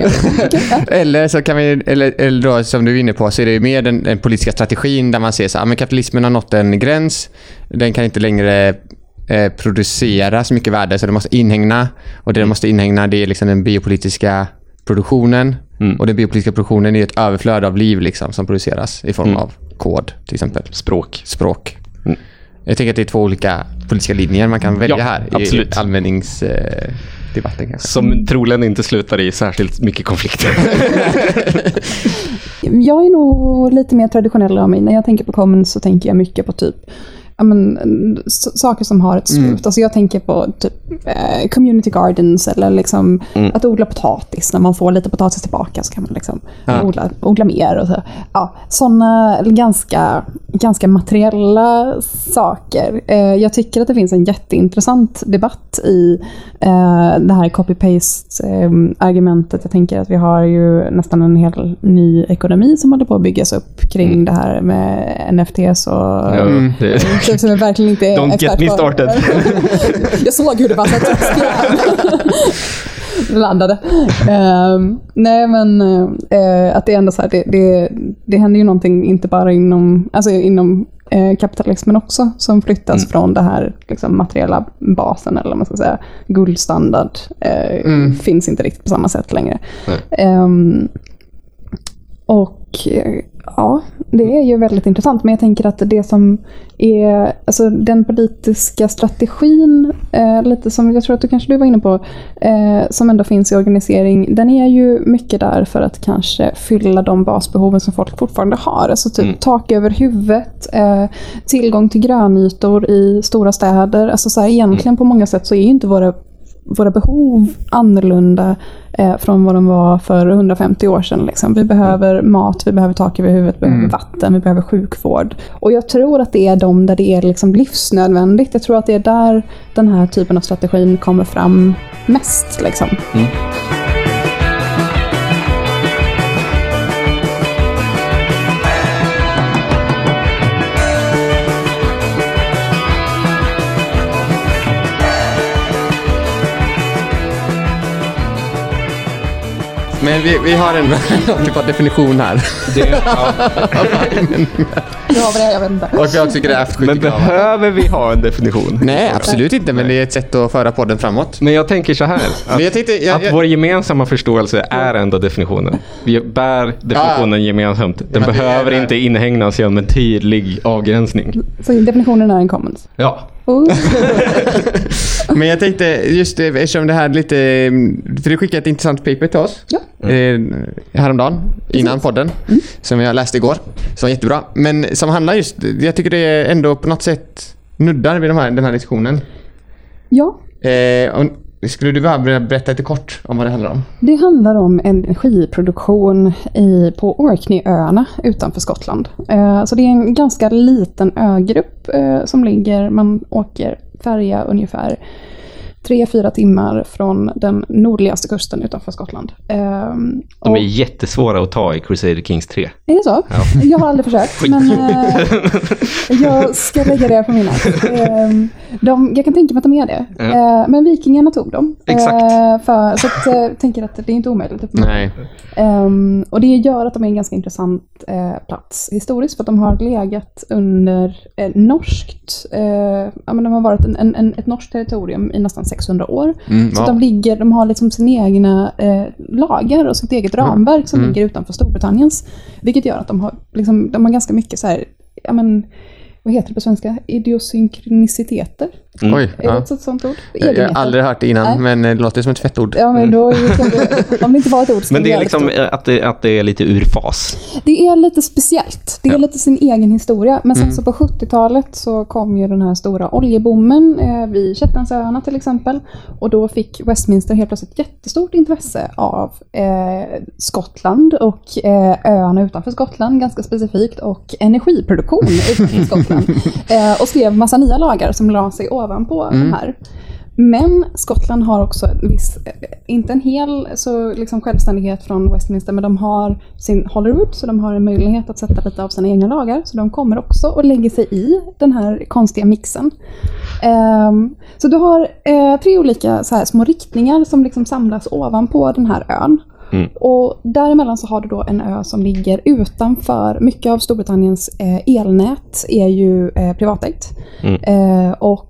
Ja. Eller så kan vi, eller, eller då som du är inne på, så är det ju mer den, den politiska strategin där man ser så här, men kapitalismen har nått en gräns. Den kan inte längre eh, producera så mycket värde så den måste inhägna. Och det den måste inhägna det är liksom den biopolitiska produktionen. Och den biopolitiska produktionen är ett överflöd av liv liksom, som produceras i form av kod till exempel. Språk. Språk. Jag tänker att det är två olika politiska linjer man kan välja Ja, här absolut. i allmänningsdebatten. Eh. Som troligen inte slutar i särskilt mycket konflikter. Jag är nog lite mer traditionell av mig. När jag tänker på commons så tänker jag mycket på typ men, saker som har ett slut. Alltså jag tänker på typ eh, community gardens eller liksom att odla potatis. När man får lite potatis tillbaka så kan man liksom odla, odla mer. Och så. Ja, sådana ganska, ganska materiella saker. Eh, jag tycker att det finns en jätteintressant debatt i eh, det här copy-paste-argumentet. Jag tänker att vi har ju nästan en hel ny ekonomi som håller på att byggas upp kring det här med NFTs och Ja, det, Typ som jag verkligen inte är Don't expert get me started. jag såg hur det bara satt landade. Ehm, nej men eh, att det är ändå så här, det, det, det händer ju någonting inte bara inom, alltså inom eh, kapitalismen också som flyttas från det här liksom, materiella basen eller vad man ska säga, guldstandard eh, finns inte riktigt på samma sätt längre. Ehm, och ja, det är ju väldigt intressant. Men jag tänker att det som är, alltså den politiska strategin, eh, lite som jag tror att du kanske du var inne på, eh, som ändå finns i organisering, den är ju mycket där för att kanske fylla de basbehoven som folk fortfarande har. Alltså typ Mm. tak över huvudet, eh, tillgång till grönytor i stora städer. Alltså så här, egentligen på många sätt så är ju inte våra våra behov annorlunda eh, från vad de var för 150 år sedan. Liksom. Vi behöver mat, vi behöver tak över huvudet, vi behöver vatten, vi behöver sjukvård. Och jag tror att det är de där det är liksom livsnödvändigt. Jag tror att det är där den här typen av strategin kommer fram mest. Liksom. Men vi, vi har en typ av definition här. Det, ja. Ja, det är, jag vet inte. Och vi har också grävt Men 70 gravar. behöver vi ha en definition? Nej, absolut inte. Men det är ett sätt att föra podden framåt. Men jag tänker så här. Att, jag tänkte, jag, att jag, vår gemensamma förståelse är ändå definitionen. Vi bär definitionen gemensamt. Den det är behöver det. inte inhägnas genom en tydlig avgränsning. Så definitionen är en commons. Ja. Oh. men jag tänkte just det, eftersom det här lite... För du skickade ett intressant paper till oss. Ja. Eh, häromdagen, innan podden. Som jag läste igår. Som var jättebra. Men som handlar just... Jag tycker det är ändå på något sätt nuddar vid de här, den här diskussionen. Ja, Eh, och skulle du bara berätta lite kort om vad det handlar om? Det handlar om energiproduktion i, på Orkneyöarna utanför Skottland. Eh, så det är en ganska liten ögrupp eh, som ligger, man åker färja ungefär 3-4 timmar från den nordligaste kusten utanför Skottland. Eh, De och- är jättesvåra att ta i Crusader Kings 3. är det så? Jag har aldrig försökt, men eh, jag ska lägga det på minnet. De, jag kan tänka mig att de är det. Ja. Eh, men vikingarna tog dem. Exakt. Eh, för, så att, jag tänker att det är inte omöjligt. Nej. Ehm, och det gör att de är en ganska intressant plats historiskt för att de har legat under norskt, ja men de har varit en, en, en, ett norskt territorium i nästan 600 år. Mm, Så ja. de ligger, de har liksom sina egna eh, lagar och sitt eget ramverk som Mm. ligger utanför Storbritanniens. Vilket gör att de har, liksom, de har ganska mycket så här, ja men, vad heter det på svenska? Idiosynkroniciteter? Mm. Oj. Är det Ja. ett sånt- ord? Jag har aldrig hört det innan, Nej. men det låter som ett fett ord. Ja, men då kan det, om det inte var ett ord så Men det är liksom eh, att det, att det är lite ur fas. Det är lite speciellt. Det är lite sin egen historia. Men sen så på 70-talet så kom ju den här stora oljeboomen eh, vid Shetlandsöarna till exempel. Och då fick Westminster helt plötsligt jättestort intresse av eh, Skottland och eh, öarna utanför Skottland ganska specifikt och energiproduktion utanför Skottland. Eh, och skrev massa nya lagar som la sig ovanpå de här. Men Skottland har också en viss, eh, inte en hel så liksom självständighet från Westminster, men de har sin Holyrood, så de har en möjlighet att sätta lite av sina egna lagar. Så de kommer också och lägger sig i den här konstiga mixen. Ehm, så du har eh, tre olika så här, små riktningar som liksom samlas ovanpå den här ön. Mm. Och däremellan så har du då en ö som ligger utanför, mycket av Storbritanniens eh, elnät är ju eh, privatägt. Mm. Eh, och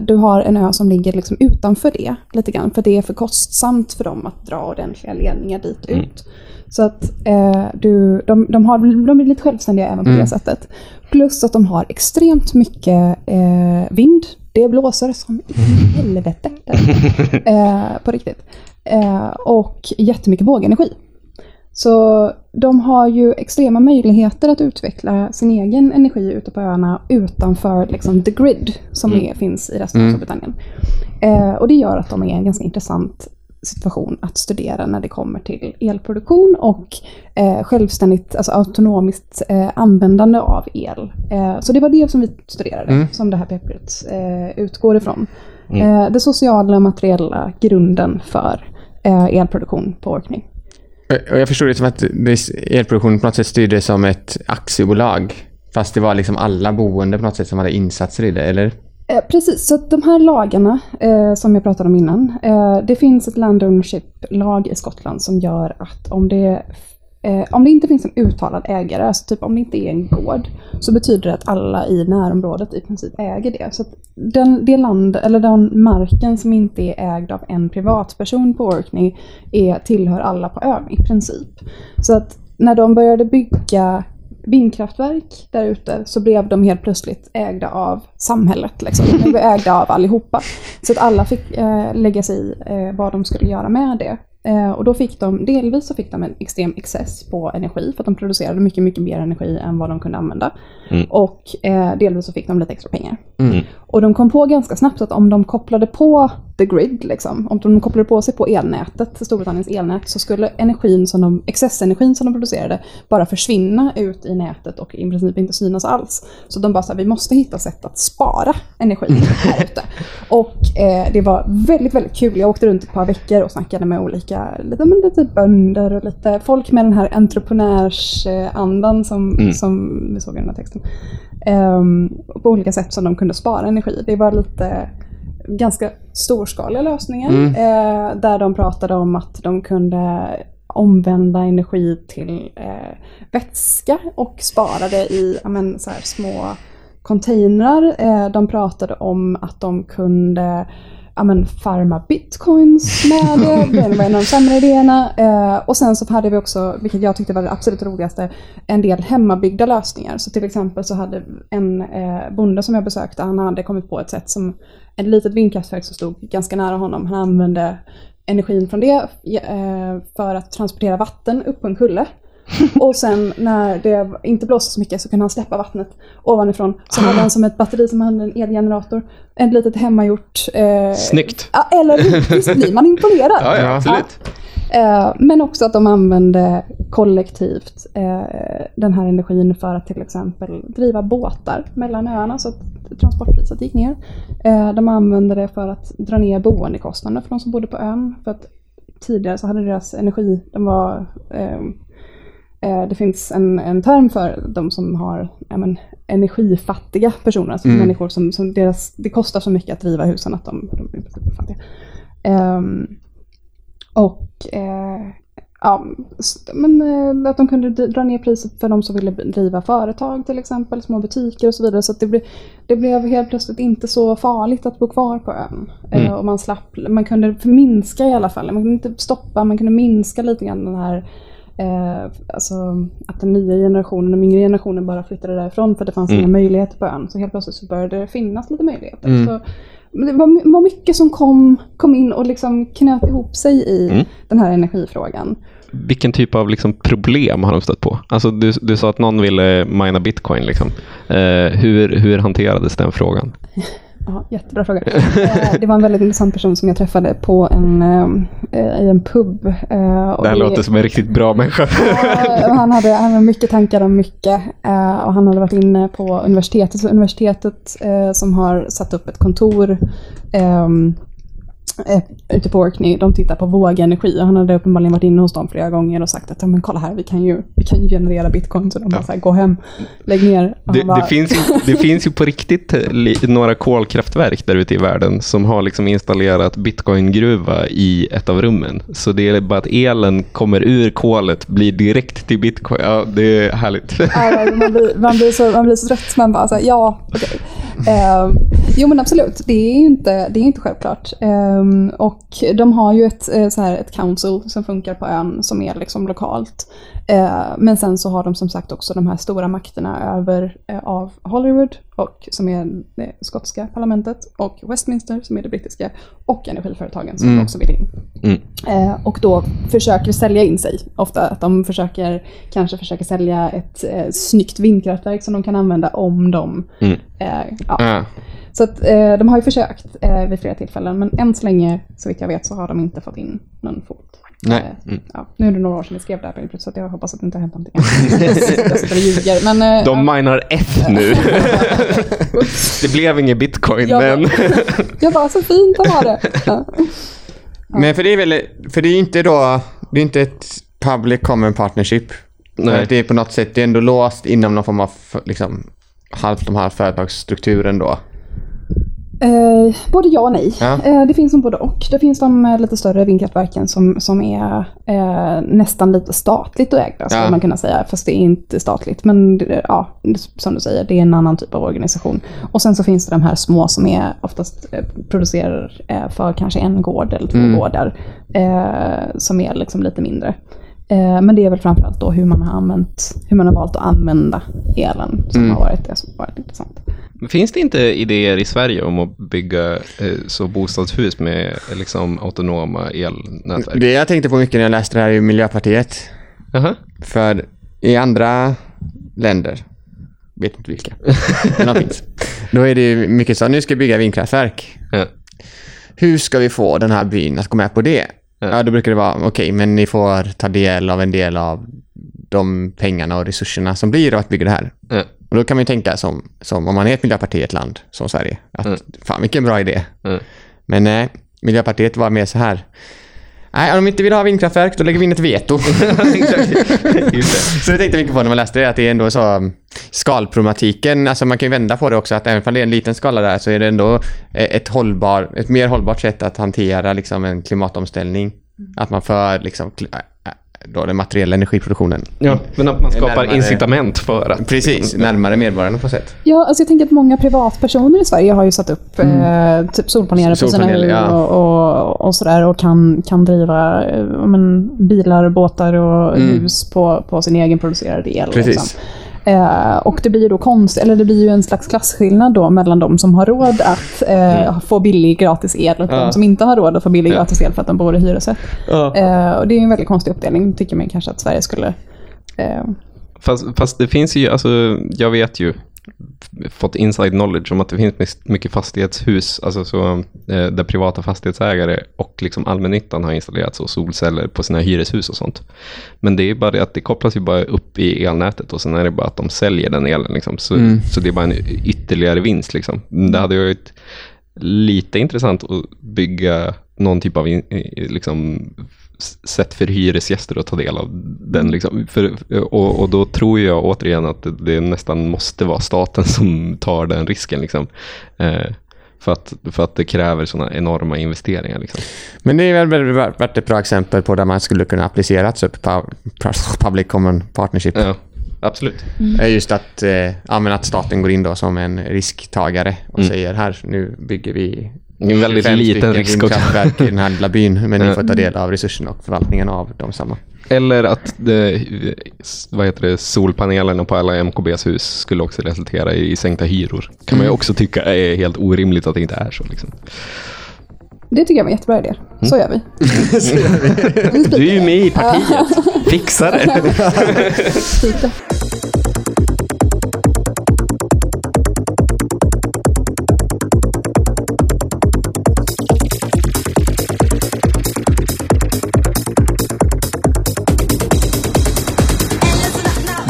du har en ö som ligger liksom utanför det lite grann, för det är för kostsamt för dem att dra ordentliga ledningar dit Mm. ut. Så att eh, du, de, de, har, de är lite självständiga även på det sättet. Plus att de har extremt mycket eh, vind. Det blåser som i helvete. eh, på riktigt. Eh, och jättemycket vågenergi. Så de har ju extrema möjligheter att utveckla sin egen energi ute på öarna utanför liksom, the grid som är, finns i resten av Storbritannien. Eh, och det gör att de är en ganska intressant situation att studera när det kommer till elproduktion och eh, självständigt, alltså autonomiskt eh, användande av el. Eh, så det var det som vi studerade, som det här pappret eh, utgår ifrån. Eh, det sociala, materiella grunden för eh, elproduktion på Orkney. Och jag förstod det som att elproduktionen på något sätt styrdes som ett aktiebolag. Fast det var liksom alla boende på något sätt som hade insatser i det, eller? Eh, precis, så de här lagarna eh, som jag pratade om innan. Eh, det finns ett land ownership-lag i Skottland som gör att om det, eh, om det inte finns en uttalad ägare, alltså typ om det inte är en gård, så betyder det att alla i närområdet i princip äger det. Så att den, det land, eller den marken som inte är ägd av en privatperson på Orkney är, tillhör alla på ön i princip. Så att när de började bygga vindkraftverk där ute så blev de helt plötsligt ägda av samhället. Liksom. De blev ägda av allihopa. Så att alla fick eh, lägga sig i eh, vad de skulle göra med det. Eh, och då fick de, delvis så fick de en extrem excess på energi för att de producerade mycket, mycket mer energi än vad de kunde använda. Mm. Och eh, delvis så fick de lite extra pengar. Mm. Och de kom på ganska snabbt att om de kopplade på the grid, liksom, om de kopplade på sig på elnätet, Storbritanniens elnät, så skulle energin som de, excessenergin som de producerade bara försvinna ut i nätet och i princip inte synas alls. Så de bara sa, vi måste hitta sätt att spara energi här ute. Och eh, det var väldigt, väldigt kul. Jag åkte runt ett par veckor och snackade med olika, lite, men lite bönder och lite folk med den här entreprenörsandan som, Mm. som vi såg i den här texten. Ehm, på olika sätt som de kunde spara energi. Det var lite ganska storskaliga lösningar Mm. eh, där de pratade om att de kunde omvända energi till eh, vätska och spara det i ja, men, så här, små containrar. Eh, de pratade om att de kunde ja, men, farma bitcoins med det. Det var en av de sämre idéerna. Eh, och sen så hade vi också, vilket jag tyckte var det absolut roligaste, en del hemmabyggda lösningar. Så till exempel så hade en eh, bonde som jag besökte, han hade kommit på ett sätt som ett litet vindkraftverk som stod ganska nära honom. Han använde energin från det eh, för att transportera vatten upp på en kulle. Och sen när det inte blåste så mycket så kunde han släppa vattnet ovanifrån. Så hade han som ett batteri som hade en elgenerator. Ett litet hemmagjort... Eh, Snyggt. Ja, eller? Visst blir man imponerad? Ja, ja, absolut. Eh, men också att de använde kollektivt eh, den här energin för att till exempel driva båtar mellan öarna så att transportpriset gick ner. Eh, de använde det för att dra ner boendekostnaderna för de som bodde på ön. För att tidigare så hade deras energi, de var Det finns en, en term för de som har ja, men, energifattiga personer, alltså Mm. människor som, som deras, det kostar så mycket att driva husen att de, de blir fattiga. Ehm, och eh, ja, men, eh, att de kunde dra ner priset för de som ville driva företag till exempel, små butiker och så vidare. Så det, ble, det blev helt plötsligt inte så farligt att bo kvar på ön. Eh, och man slapp, man kunde minska i alla fall, man kunde inte stoppa, man kunde minska lite grann den här Eh, alltså att den nya generationen, den yngre generationen bara flyttade därifrån för det fanns Mm. inga möjligheter på ön. Så helt plötsligt så började det finnas lite möjligheter. Mm. Så, det var, var mycket som kom, kom in och liksom knöt ihop sig i Mm. den här energifrågan. Vilken typ av liksom problem har de stött på? Alltså du, du sa att någon ville mina bitcoin. Liksom. Eh, hur, hur hanterades den frågan? Ja, jättebra fråga. Eh, det var en väldigt intressant person som jag träffade på en, eh, i en pub. eh, Det här låter som en riktigt bra människa. Han, hade, han hade mycket tankar om mycket och han hade varit inne på universitetet. Så universitetet som har satt upp ett kontor ehm, eh, ute på Orkney, de tittar på vågenergi och han hade uppenbarligen varit inne hos dem flera gånger och sagt att ja, men kolla här, vi kan ju, vi kan ju generera bitcoin. Så de bara så här, gå hem, lägg ner. Det, bara, det, finns ju, det finns ju på riktigt eh, några kolkraftverk där ute i världen som har liksom installerat bitcoingruva i ett av rummen. Så det är bara att elen kommer ur kolet, blir direkt till bitcoin. Ja, det är härligt. Ja, man, blir, man, blir så, man blir så trött. Man bara så här, ja, okej. Eh, jo men absolut, det är inte, det är inte självklart. Eh, och de har ju ett, eh, så här, ett council som funkar på ön som är liksom lokalt. Eh, men sen så har de som sagt också de här stora makterna över eh, av Hollywood, och, som är det skotska parlamentet, och Westminster som är det brittiska, och energiföretagen som Mm. också vill in. Mm. Eh, och då försöker sälja in sig. Ofta att de försöker, kanske försöker sälja ett eh, snyggt vindkraftverk som de kan använda om de... Mm. Eh, ja. Ja. Så att, eh, de har ju försökt eh, vid flera tillfällen men än så länge, så vitt jag vet, så har de inte fått in någon fot. Nej. Eh, ja. Nu är det några år sedan vi skrev det här Input, så att jag hoppas att det inte har hänt någonting. jag sitter och ljuger. Men, eh, De ja. minar F nu. det blev ingen bitcoin, Ja. men... Jag bara, så fint att ha det. Ja. Men för det är väl, för det är inte då, det är inte ett public common partnership. Nej. Det är på något sätt, det är ändå låst inom någon form av liksom halvt om halvt företagsstrukturen då. Eh, både ja och nej. Ja. Eh, det finns som både och. Det finns de eh, lite större vindkraftverken som, som är eh, nästan lite statligt ägda, skulle Ja. man kunna säga. Fast det är inte statligt. Men det- ja, som du säger, det är en annan typ av organisation. Och sen så finns det de här små som är oftast eh, producerar eh, för kanske en gård eller två Mm. gårdar. Eh, som är liksom lite mindre. Eh, men det är väl framförallt då hur man har använt, hur man har valt att använda elen som Mm. har varit det som har varit intressant. Finns det inte idéer i Sverige om att bygga eh, så bostadshus med liksom autonoma elnätverk? Det jag tänkte på mycket när jag läste det här är Miljöpartiet. Jaha. För i andra länder, vet inte vilka, men de finns. Då är det mycket så, nu ska vi bygga vindkraftverk. Ja. Hur ska vi få den här byn att gå med på det? Ja. Då brukar det vara, okej, men ni får ta del av en del av de pengarna och resurserna som blir av att bygga det här. Ja. Och då kan man ju tänka som, som om man är ett miljöparti i ett land som Sverige, att Mm. fan vilken bra idé. Ja. Men nej, Miljöpartiet var mer så här. Nej, om de inte vill ha vindkraftverk, då lägger vi in ett veto. Just det. så det tänkte mycket på när man läste det, att det är ändå så um, skalproblematiken, alltså man kan ju vända på det också, att även om det är en liten skala där så är det ändå eh, ett, hållbar, ett mer hållbart sätt att hantera liksom en klimatomställning. Att man för liksom, då den materiella energiproduktionen. Ja, men att man skapar Närmare- incitament för att... Precis, närmare medborgarna på sätt. Ja, alltså jag tänker att många privatpersoner i Sverige har ju satt upp eh, typ solpaneler på sina hus ja. och, och, och sådär och kan, kan driva eh, men, bilar, båtar och Mm. hus på, på sin egen producerade el. Precis. Liksom. Eh, och det blir ju då konst, eller det blir ju en slags klasskillnad då mellan de som har råd att eh, få billig gratis el och Mm. Ja. de som inte har råd att få billig gratis el för att de bor i hyresrätt. Ja. Eh, och det är en väldigt konstig uppdelning, tycker man kanske att Sverige skulle eh, Fast, fast det finns ju, alltså jag vet ju, fått inside knowledge om att det finns mycket fastighetshus, alltså så, eh, där privata fastighetsägare och liksom allmännyttan har installerat så solceller på sina hyreshus och sånt. Men det är bara det att det kopplas ju bara upp i elnätet och sen är det bara att de säljer den elen. Liksom. Så, Mm. så det är bara en ytterligare vinst. Liksom. Det hade varit lite intressant att bygga någon typ av in, liksom, sätt för hyresgäster att ta del av den. Liksom. För, och, och då tror jag återigen att det, nästan måste vara staten som tar den risken. Liksom. Eh, för, att, för att det kräver sådana enorma investeringar. Liksom. Men det är väl varit ett bra exempel på där man skulle kunna applicera public common partnership. Ja, absolut. är Just att, eh, att staten går in då som en risktagare och Mm. säger här, nu bygger vi En väldigt 25 liten risk i den här lilla byn, men ni får ta del av resurserna och förvaltningen av de samma. Eller att det, vad heter det, solpanelerna på alla MKBs hus skulle också resultera i sänkta hyror. kan man ju också tycka är helt orimligt att det inte är så. Liksom. Det tycker jag var en jättebra idé. Så gör vi. Du är ju med i partiet. Fixa det.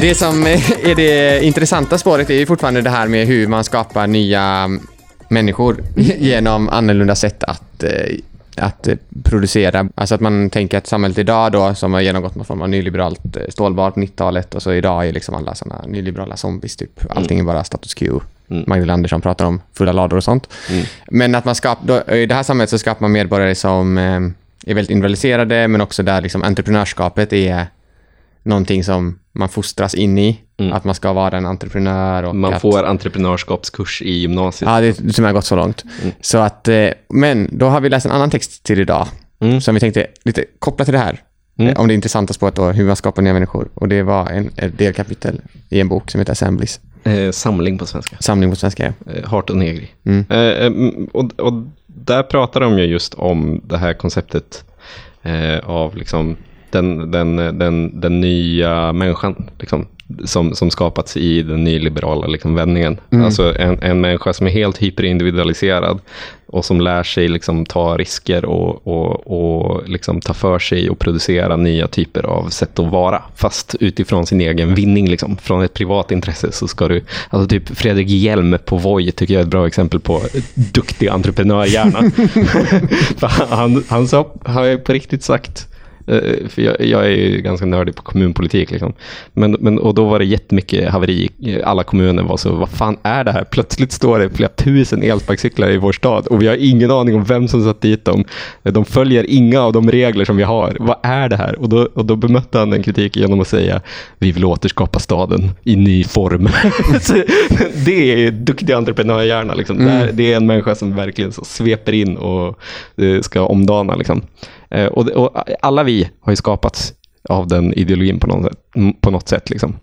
Det som är det intressanta spåret är ju fortfarande det här med hur man skapar nya människor genom annorlunda sätt att, eh, att producera. Alltså att man tänker att samhället idag då som har genomgått någon form av nyliberalt eh, stålbad på 90-talet och så idag är liksom alla sådana nyliberala zombies typ. Allting är bara status quo. Mm. Magdalena Andersson pratar om fulla lador och sånt. Men att man skapar, i det här samhället så skapar man medborgare som eh, är väldigt individualiserade men också där liksom entreprenörskapet är någonting som man fostras in i. Mm. Att man ska vara en entreprenör. Och Man att, får entreprenörskapskurs i gymnasiet. Ja, det som har gått så långt. Så att, eh, men då har vi läst en annan text till idag. Mm. Som vi tänkte lite koppla till det här. Mm. Eh, Om det intressanta spåret då, hur man skapar nya människor. Och det var en, ett delkapitel i en bok som heter Assemblies. Eh, samling på svenska. Samling på svenska. Eh, Hart och Negri. Mm. Eh, eh, mm, och, och där pratar de ju just om det här konceptet av liksom den, den, den, den nya människan liksom, som, som skapats i den nyliberala liksom, vändningen. Alltså en, en människa som är helt hyperindividualiserad och som lär sig liksom, ta risker och, och, och liksom, ta för sig och producera nya typer av sätt att vara. Fast utifrån sin egen vinning. Liksom. Från ett privat intresse så ska du, alltså typ Fredrik Hjelm på Voi tycker jag är ett bra exempel på duktig entreprenörhjärna. Han, han, sa, har ju på riktigt sagt För jag, jag är ju ganska nördig på kommunpolitik. Liksom. Men, men, och då var det jättemycket haveri. Alla kommuner var så, vad fan är det här? Plötsligt står det flera tusen elsparkcyklar i vår stad och vi har ingen aning om vem som satt dit dem. De följer inga av de regler som vi har. Vad är det här? Och då, och då bemötte han den kritiken genom att säga, vi vill återskapa staden i ny form. Det är duktig entreprenörhjärna. Liksom. Där, det är en människa som verkligen så sveper in och eh, ska omdana. Liksom. Eh, och, och alla vi har ju skapats av den ideologin på något sätt. På något sätt liksom.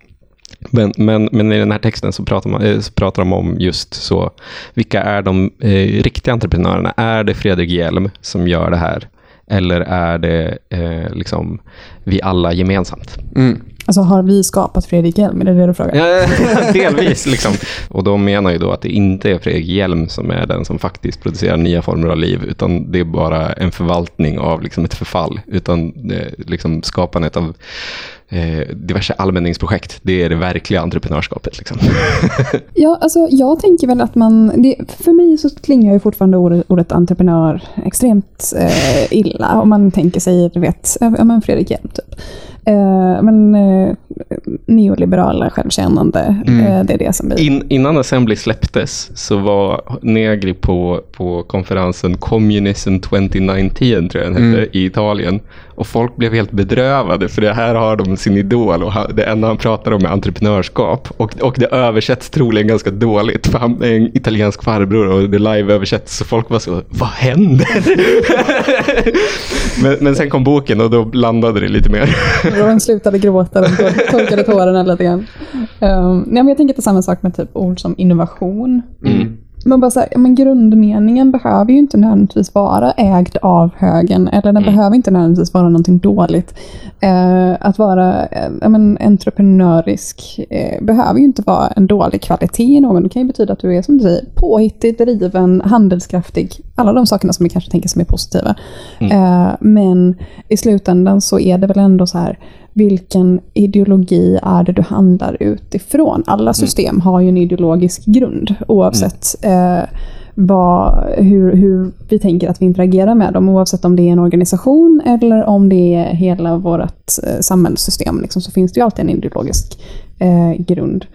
Men, men, men i den här texten så pratar, man, eh, så pratar de om just så, vilka är de eh, riktiga entreprenörerna? Är det Fredrik Hjelm som gör det här? Eller är det eh, liksom vi alla gemensamt? Mm. Alltså har vi skapat Fredrik Hjelm? Är det det du frågar? Ja, delvis. Liksom. Och de menar ju då att det inte är Fredrik Hjelm som är den som faktiskt producerar nya former av liv, utan det är bara en förvaltning av liksom ett förfall, utan det, liksom skapandet av eh, diverse allmänningsprojekt. Det är det verkliga entreprenörskapet. Liksom. Ja, alltså jag tänker väl att man... Det, för mig så klingar ju fortfarande ordet, ordet entreprenör extremt eh, illa. Om man tänker sig, du vet, ja, men Fredrik Hjelm typ. Eh, men eh, neoliberala, självkännande, eh, det är det som vi... In, innan Assembly släpptes så var Negri på, på konferensen Communism 2019, tror jag den hette, i Italien. Och folk blev helt bedrövade för det här har de sin idol och han, det enda han pratar om är entreprenörskap. Och, och det översätts troligen ganska dåligt för han är en italiensk farbror och det live-översätts så folk var så, vad händer? men, men sen kom boken och då landade det lite mer. De slutade gråta, de tor- torkade tårarna lite grann. Um, nej, men jag tänker är samma sak med typ ord som innovation. Men bara så här, men grundmeningen behöver ju inte nödvändigtvis vara ägd av högen, eller den behöver inte nödvändigtvis vara någonting dåligt. Eh, att vara eh, men, entreprenörisk eh, behöver ju inte vara en dålig kvalitet i någon. Det kan ju betyda att du är, som du säger, påhittig, driven, handelskraftig. Alla de sakerna som vi kanske tänker som är positiva. Eh, men i slutändan så är det väl ändå så här, vilken ideologi är det du handlar utifrån? Alla system har ju en ideologisk grund oavsett eh, vad, hur, hur vi tänker att vi interagerar med dem. Oavsett om det är en organisation eller om det är hela vårt eh, samhällssystem. Liksom, så finns det ju alltid en ideologisk eh, grund.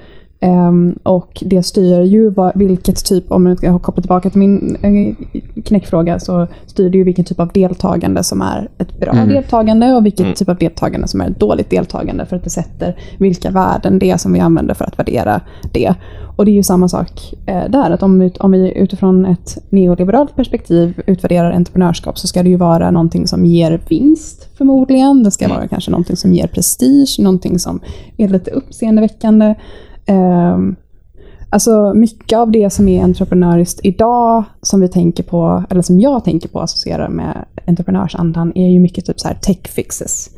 Ehm, och det styr ju vad, vilket typ, om jag ska koppla tillbaka till min eh, knäckfråga, så styr det ju vilken typ av deltagande som är ett bra deltagande och vilket typ av deltagande som är ett dåligt deltagande. För att det sätter vilka värden det är som vi använder för att värdera det. Och det är ju samma sak eh, där, att om, om vi utifrån ett neoliberalt perspektiv utvärderar entreprenörskap så ska det ju vara någonting som ger vinst förmodligen. Det ska vara kanske någonting som ger prestige, någonting som är lite uppseendeväckande. Ehm, alltså mycket av det som är entreprenöriskt idag, som vi tänker på, eller som jag tänker på och associerar med entreprenörsandan, är ju mycket typ så här tech fixes.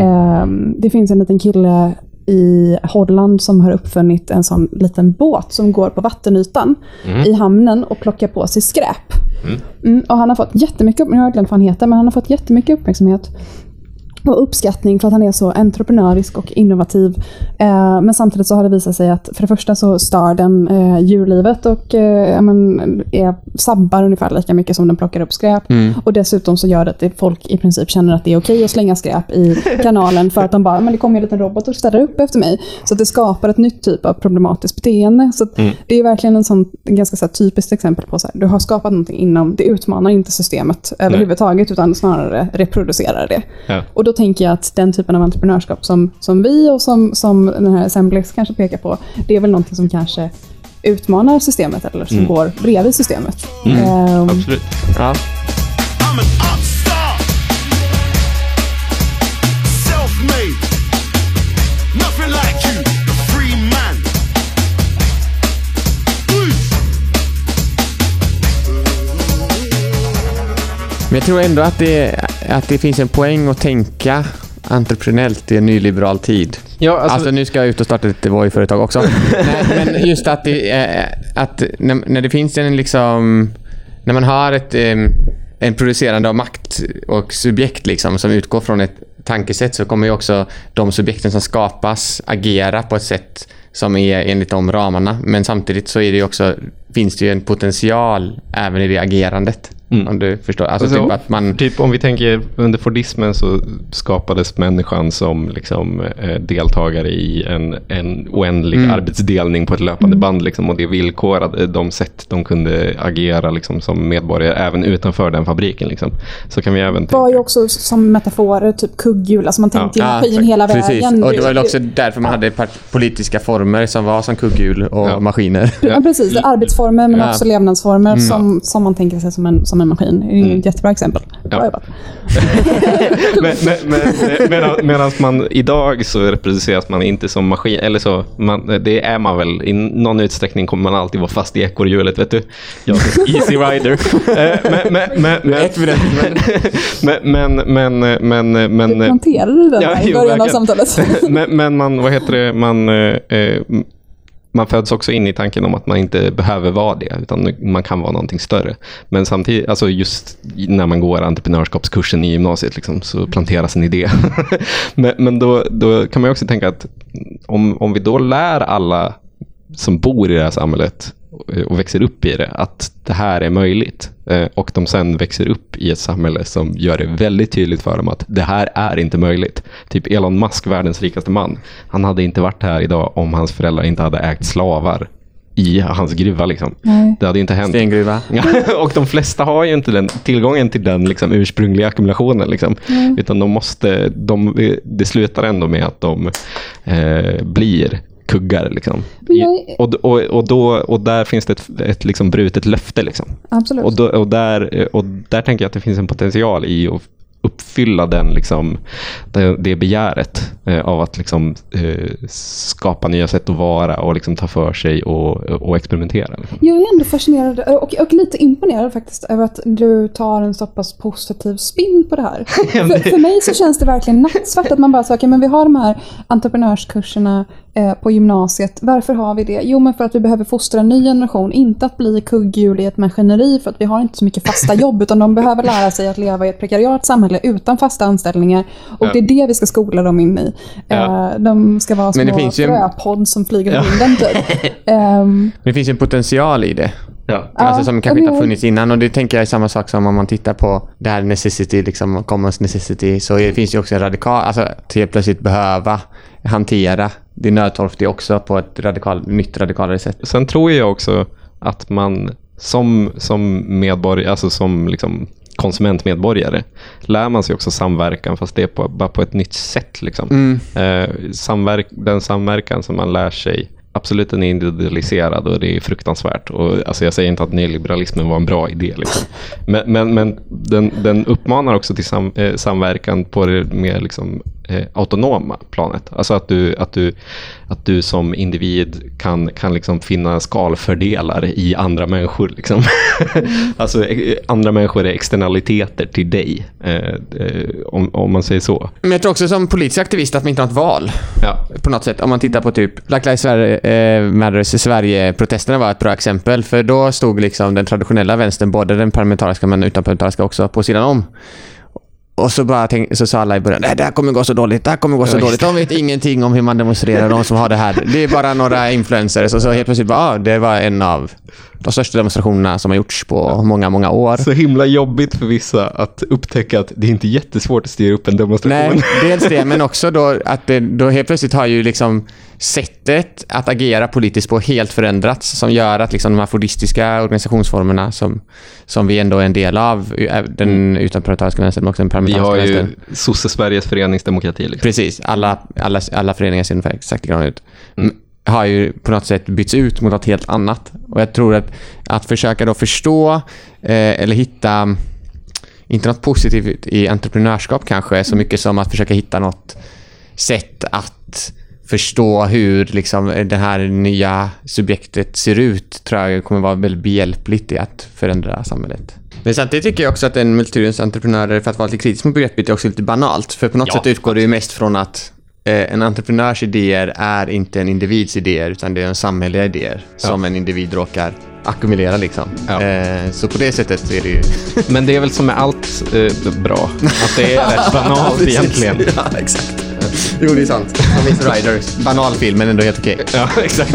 Ehm, det finns en liten kille i Holland som har uppfunnit en sån liten båt som går på vattenytan i hamnen och plockar på sig skräp. Mm, och han har fått jättemycket, upp- jag har glömt vad han heter, men han har fått jättemycket uppmärksamhet och uppskattning för att han är så entreprenörisk och innovativ. Eh, men samtidigt så har det visat sig att för det första så stör den eh, djurlivet och eh, men, är, sabbar ungefär lika mycket som den plockar upp skräp. Och dessutom så gör det att folk i princip känner att det är okej att slänga skräp i kanalen för att de bara, men det kommer ju en liten robot och ställer upp efter mig. Så det skapar ett nytt typ av problematiskt beteende. Så att det är verkligen en sån, en ganska så här, typiskt exempel på så här, du har skapat någonting inom, det utmanar inte systemet överhuvudtaget utan snarare reproducerar det. Ja. Och då tänker jag att den typen av entreprenörskap som, som vi och som, som den här Assemblex kanske pekar på, det är väl någonting som kanske utmanar systemet eller som går bredvid systemet. Ehm, Absolut. Ja. Men jag tror ändå att det, att det finns en poäng att tänka entreprenellt i en nyliberal tid. Ja, Alltså, alltså, nu ska jag ut och starta ett Voi-företag också. Nej, men just att, det, eh, att när, när det finns en liksom... När man har ett, eh, en producerande av makt och subjekt liksom, som utgår från ett tankesätt så kommer ju också de subjekten som skapas agera på ett sätt som är enligt de ramarna. Men samtidigt så är det också, finns det ju en potential även i det agerandet. Om du förstår. Alltså, Alltså, typ att man... Typ om vi tänker under fordismen så skapades människan som liksom, eh, deltagare i en, en oändlig Mm. arbetsdelning på ett löpande band. Liksom, och det villkorade de sätt de kunde agera liksom, som medborgare även utanför den fabriken. Liksom. Så kan vi även var ju tänka. också som metaforer, typ kugghjul. Alltså man tänkte Ja, maskin hela precis. vägen. Och det var väl också därför man hade politiska former som var som kugghjul och Ja. maskiner. Ja, precis. Det arbetsformer men Ja. också levnadsformer som, som man tänker sig som en, som en maskin. Det är ett jättebra exempel. Ja. men, men, men, medan, medan man idag så representeras man inte som maskin, eller så, man, det är man väl. I någon utsträckning kommer man alltid vara fast i ekorrhjulet, vet du. Jag är easy rider. Eh, men, men, men, men, men- men, men, men, men, men, Du planterade den Ja, här i jo, början av samtalet. men, men man, vad heter det, man, eh, eh, man föds också in i tanken om att man inte behöver vara det, utan man kan vara någonting större. Men samtidigt, alltså just när man går entreprenörskapskursen i gymnasiet liksom, så planteras en idé. men men då, då kan man också tänka att om, om vi då lär alla som bor i det här samhället och växer upp i det, att det här är möjligt. Eh, Och de sen växer upp i ett samhälle som gör det väldigt tydligt för dem att det här är inte möjligt. Typ Elon Musk, världens rikaste man. Han hade inte varit här idag om hans föräldrar inte hade ägt slavar i hans gruva. Liksom. Nej. Det hade inte hänt. Stengruva. Och de flesta har ju inte den tillgången till den liksom, ursprungliga ackumulationen. Liksom. Utan de måste, de, det slutar ändå med att de eh, blir kuggar. Liksom. Jag- Och, och, och, då, och där finns det ett, ett liksom brutet löfte. Liksom. Absolut. Och, då, och, där, och där tänker jag att det finns en potential i att uppfylla den, liksom, det, det begäret eh, av att liksom, eh, skapa nya sätt att vara och liksom, ta för sig och, och experimentera. Liksom. Jag är ändå fascinerad och, och lite imponerad faktiskt över att du tar en så pass positiv spin på det här. för, för mig så känns det verkligen nattsvart att man bara säger, okay, men vi har de här entreprenörskurserna på gymnasiet. Varför har vi det? Jo, men för att vi behöver fostra en ny generation, inte att bli kugghjul i ett maskineri för att vi har inte så mycket fasta jobb, utan de behöver lära sig att leva i ett prekariat samhälle utan fasta anställningar. Och Ja. det är det vi ska skola dem in i. Ja. Eh, de ska vara små finns ju fröpodd som flyger i vinden typ. Ehm, Det finns en potential i det. Ja. alltså som kanske inte har funnits innan. Och det tänker jag är samma sak som om man tittar på det här necessity, liksom commons necessity. Så det finns ju också en radikal, alltså att helt plötsligt behöva hantera det nödtorftiga också på ett radikal, nytt radikalare sätt. Sen tror jag också att man som, som medborgare, alltså som liksom konsumentmedborgare, lär man sig också samverkan, fast det är på, bara på ett nytt sätt. Liksom. Eh, samverk, den samverkan som man lär sig, absolut den är individualiserad och det är fruktansvärt. Och, alltså, jag säger inte att nyliberalismen var en bra idé. Liksom. Men, men, men den, den uppmanar också till sam, eh, samverkan på det mer liksom, eh, autonoma planet. Alltså att du, att du, att du som individ kan, kan liksom finna skalfördelar i andra människor. Liksom. alltså eh, andra människor är externaliteter till dig, eh, eh, om, om man säger så. Men jag tror också som politisk aktivist att man inte har ett val. Ja. På något sätt. Om man tittar på typ Black Lives Sverige- eh, Matters i Sverige-protesterna var ett bra exempel. För då stod liksom den traditionella vänstern, både den parlamentariska men utanparlamentariska också, på sidan om. Och så, bara tänk, så sa alla i början, "Nej, det här kommer gå så dåligt, det här kommer gå så dåligt. De vet ingenting om hur man demonstrerar, de som har det här. Det är bara några influencers. Och så helt plötsligt bara, ah, det var en av de största demonstrationerna som har gjorts på många, många år. Så himla jobbigt för vissa att upptäcka att det är inte jättesvårt att styra upp en demonstration. Nej, dels det, men också då att det, då helt plötsligt har ju liksom sättet att agera politiskt på helt förändrats som gör att liksom de här fordistiska organisationsformerna som, som vi ändå är en del av, den utanparlamentariska vänstern men också den Vi parlamentariska har ju vänstern. Sosse-Sveriges föreningsdemokrati. Liksom. Precis, alla, alla, alla föreningar ser ungefär exakt likadana ut. M- Har ju på något sätt bytts ut mot något helt annat. Och jag tror att, att försöka då förstå eh, eller hitta, inte något positivt i entreprenörskap kanske, så mycket som att försöka hitta något sätt att förstå hur liksom, det här nya subjektet ser ut tror jag kommer vara väldigt behjälpligt i att förändra samhället. Men samtidigt tycker jag också att en multitudinens entreprenörer, för att vara lite kritisk mot begreppet, är också lite banalt. För på något Ja, sätt utgår det ju mest från att en entreprenörs idéer är inte en individs idéer, utan det är en samhälleliga idéer som en individ råkar ackumulera liksom. Ja. Eh, så på det sättet är det ju... Men det är väl som med allt eh, bra, att det är rätt banalt egentligen. Ja, exakt. Jo, det är sant. Easy Riders. Banal film, men ändå helt okej. Ja, exakt.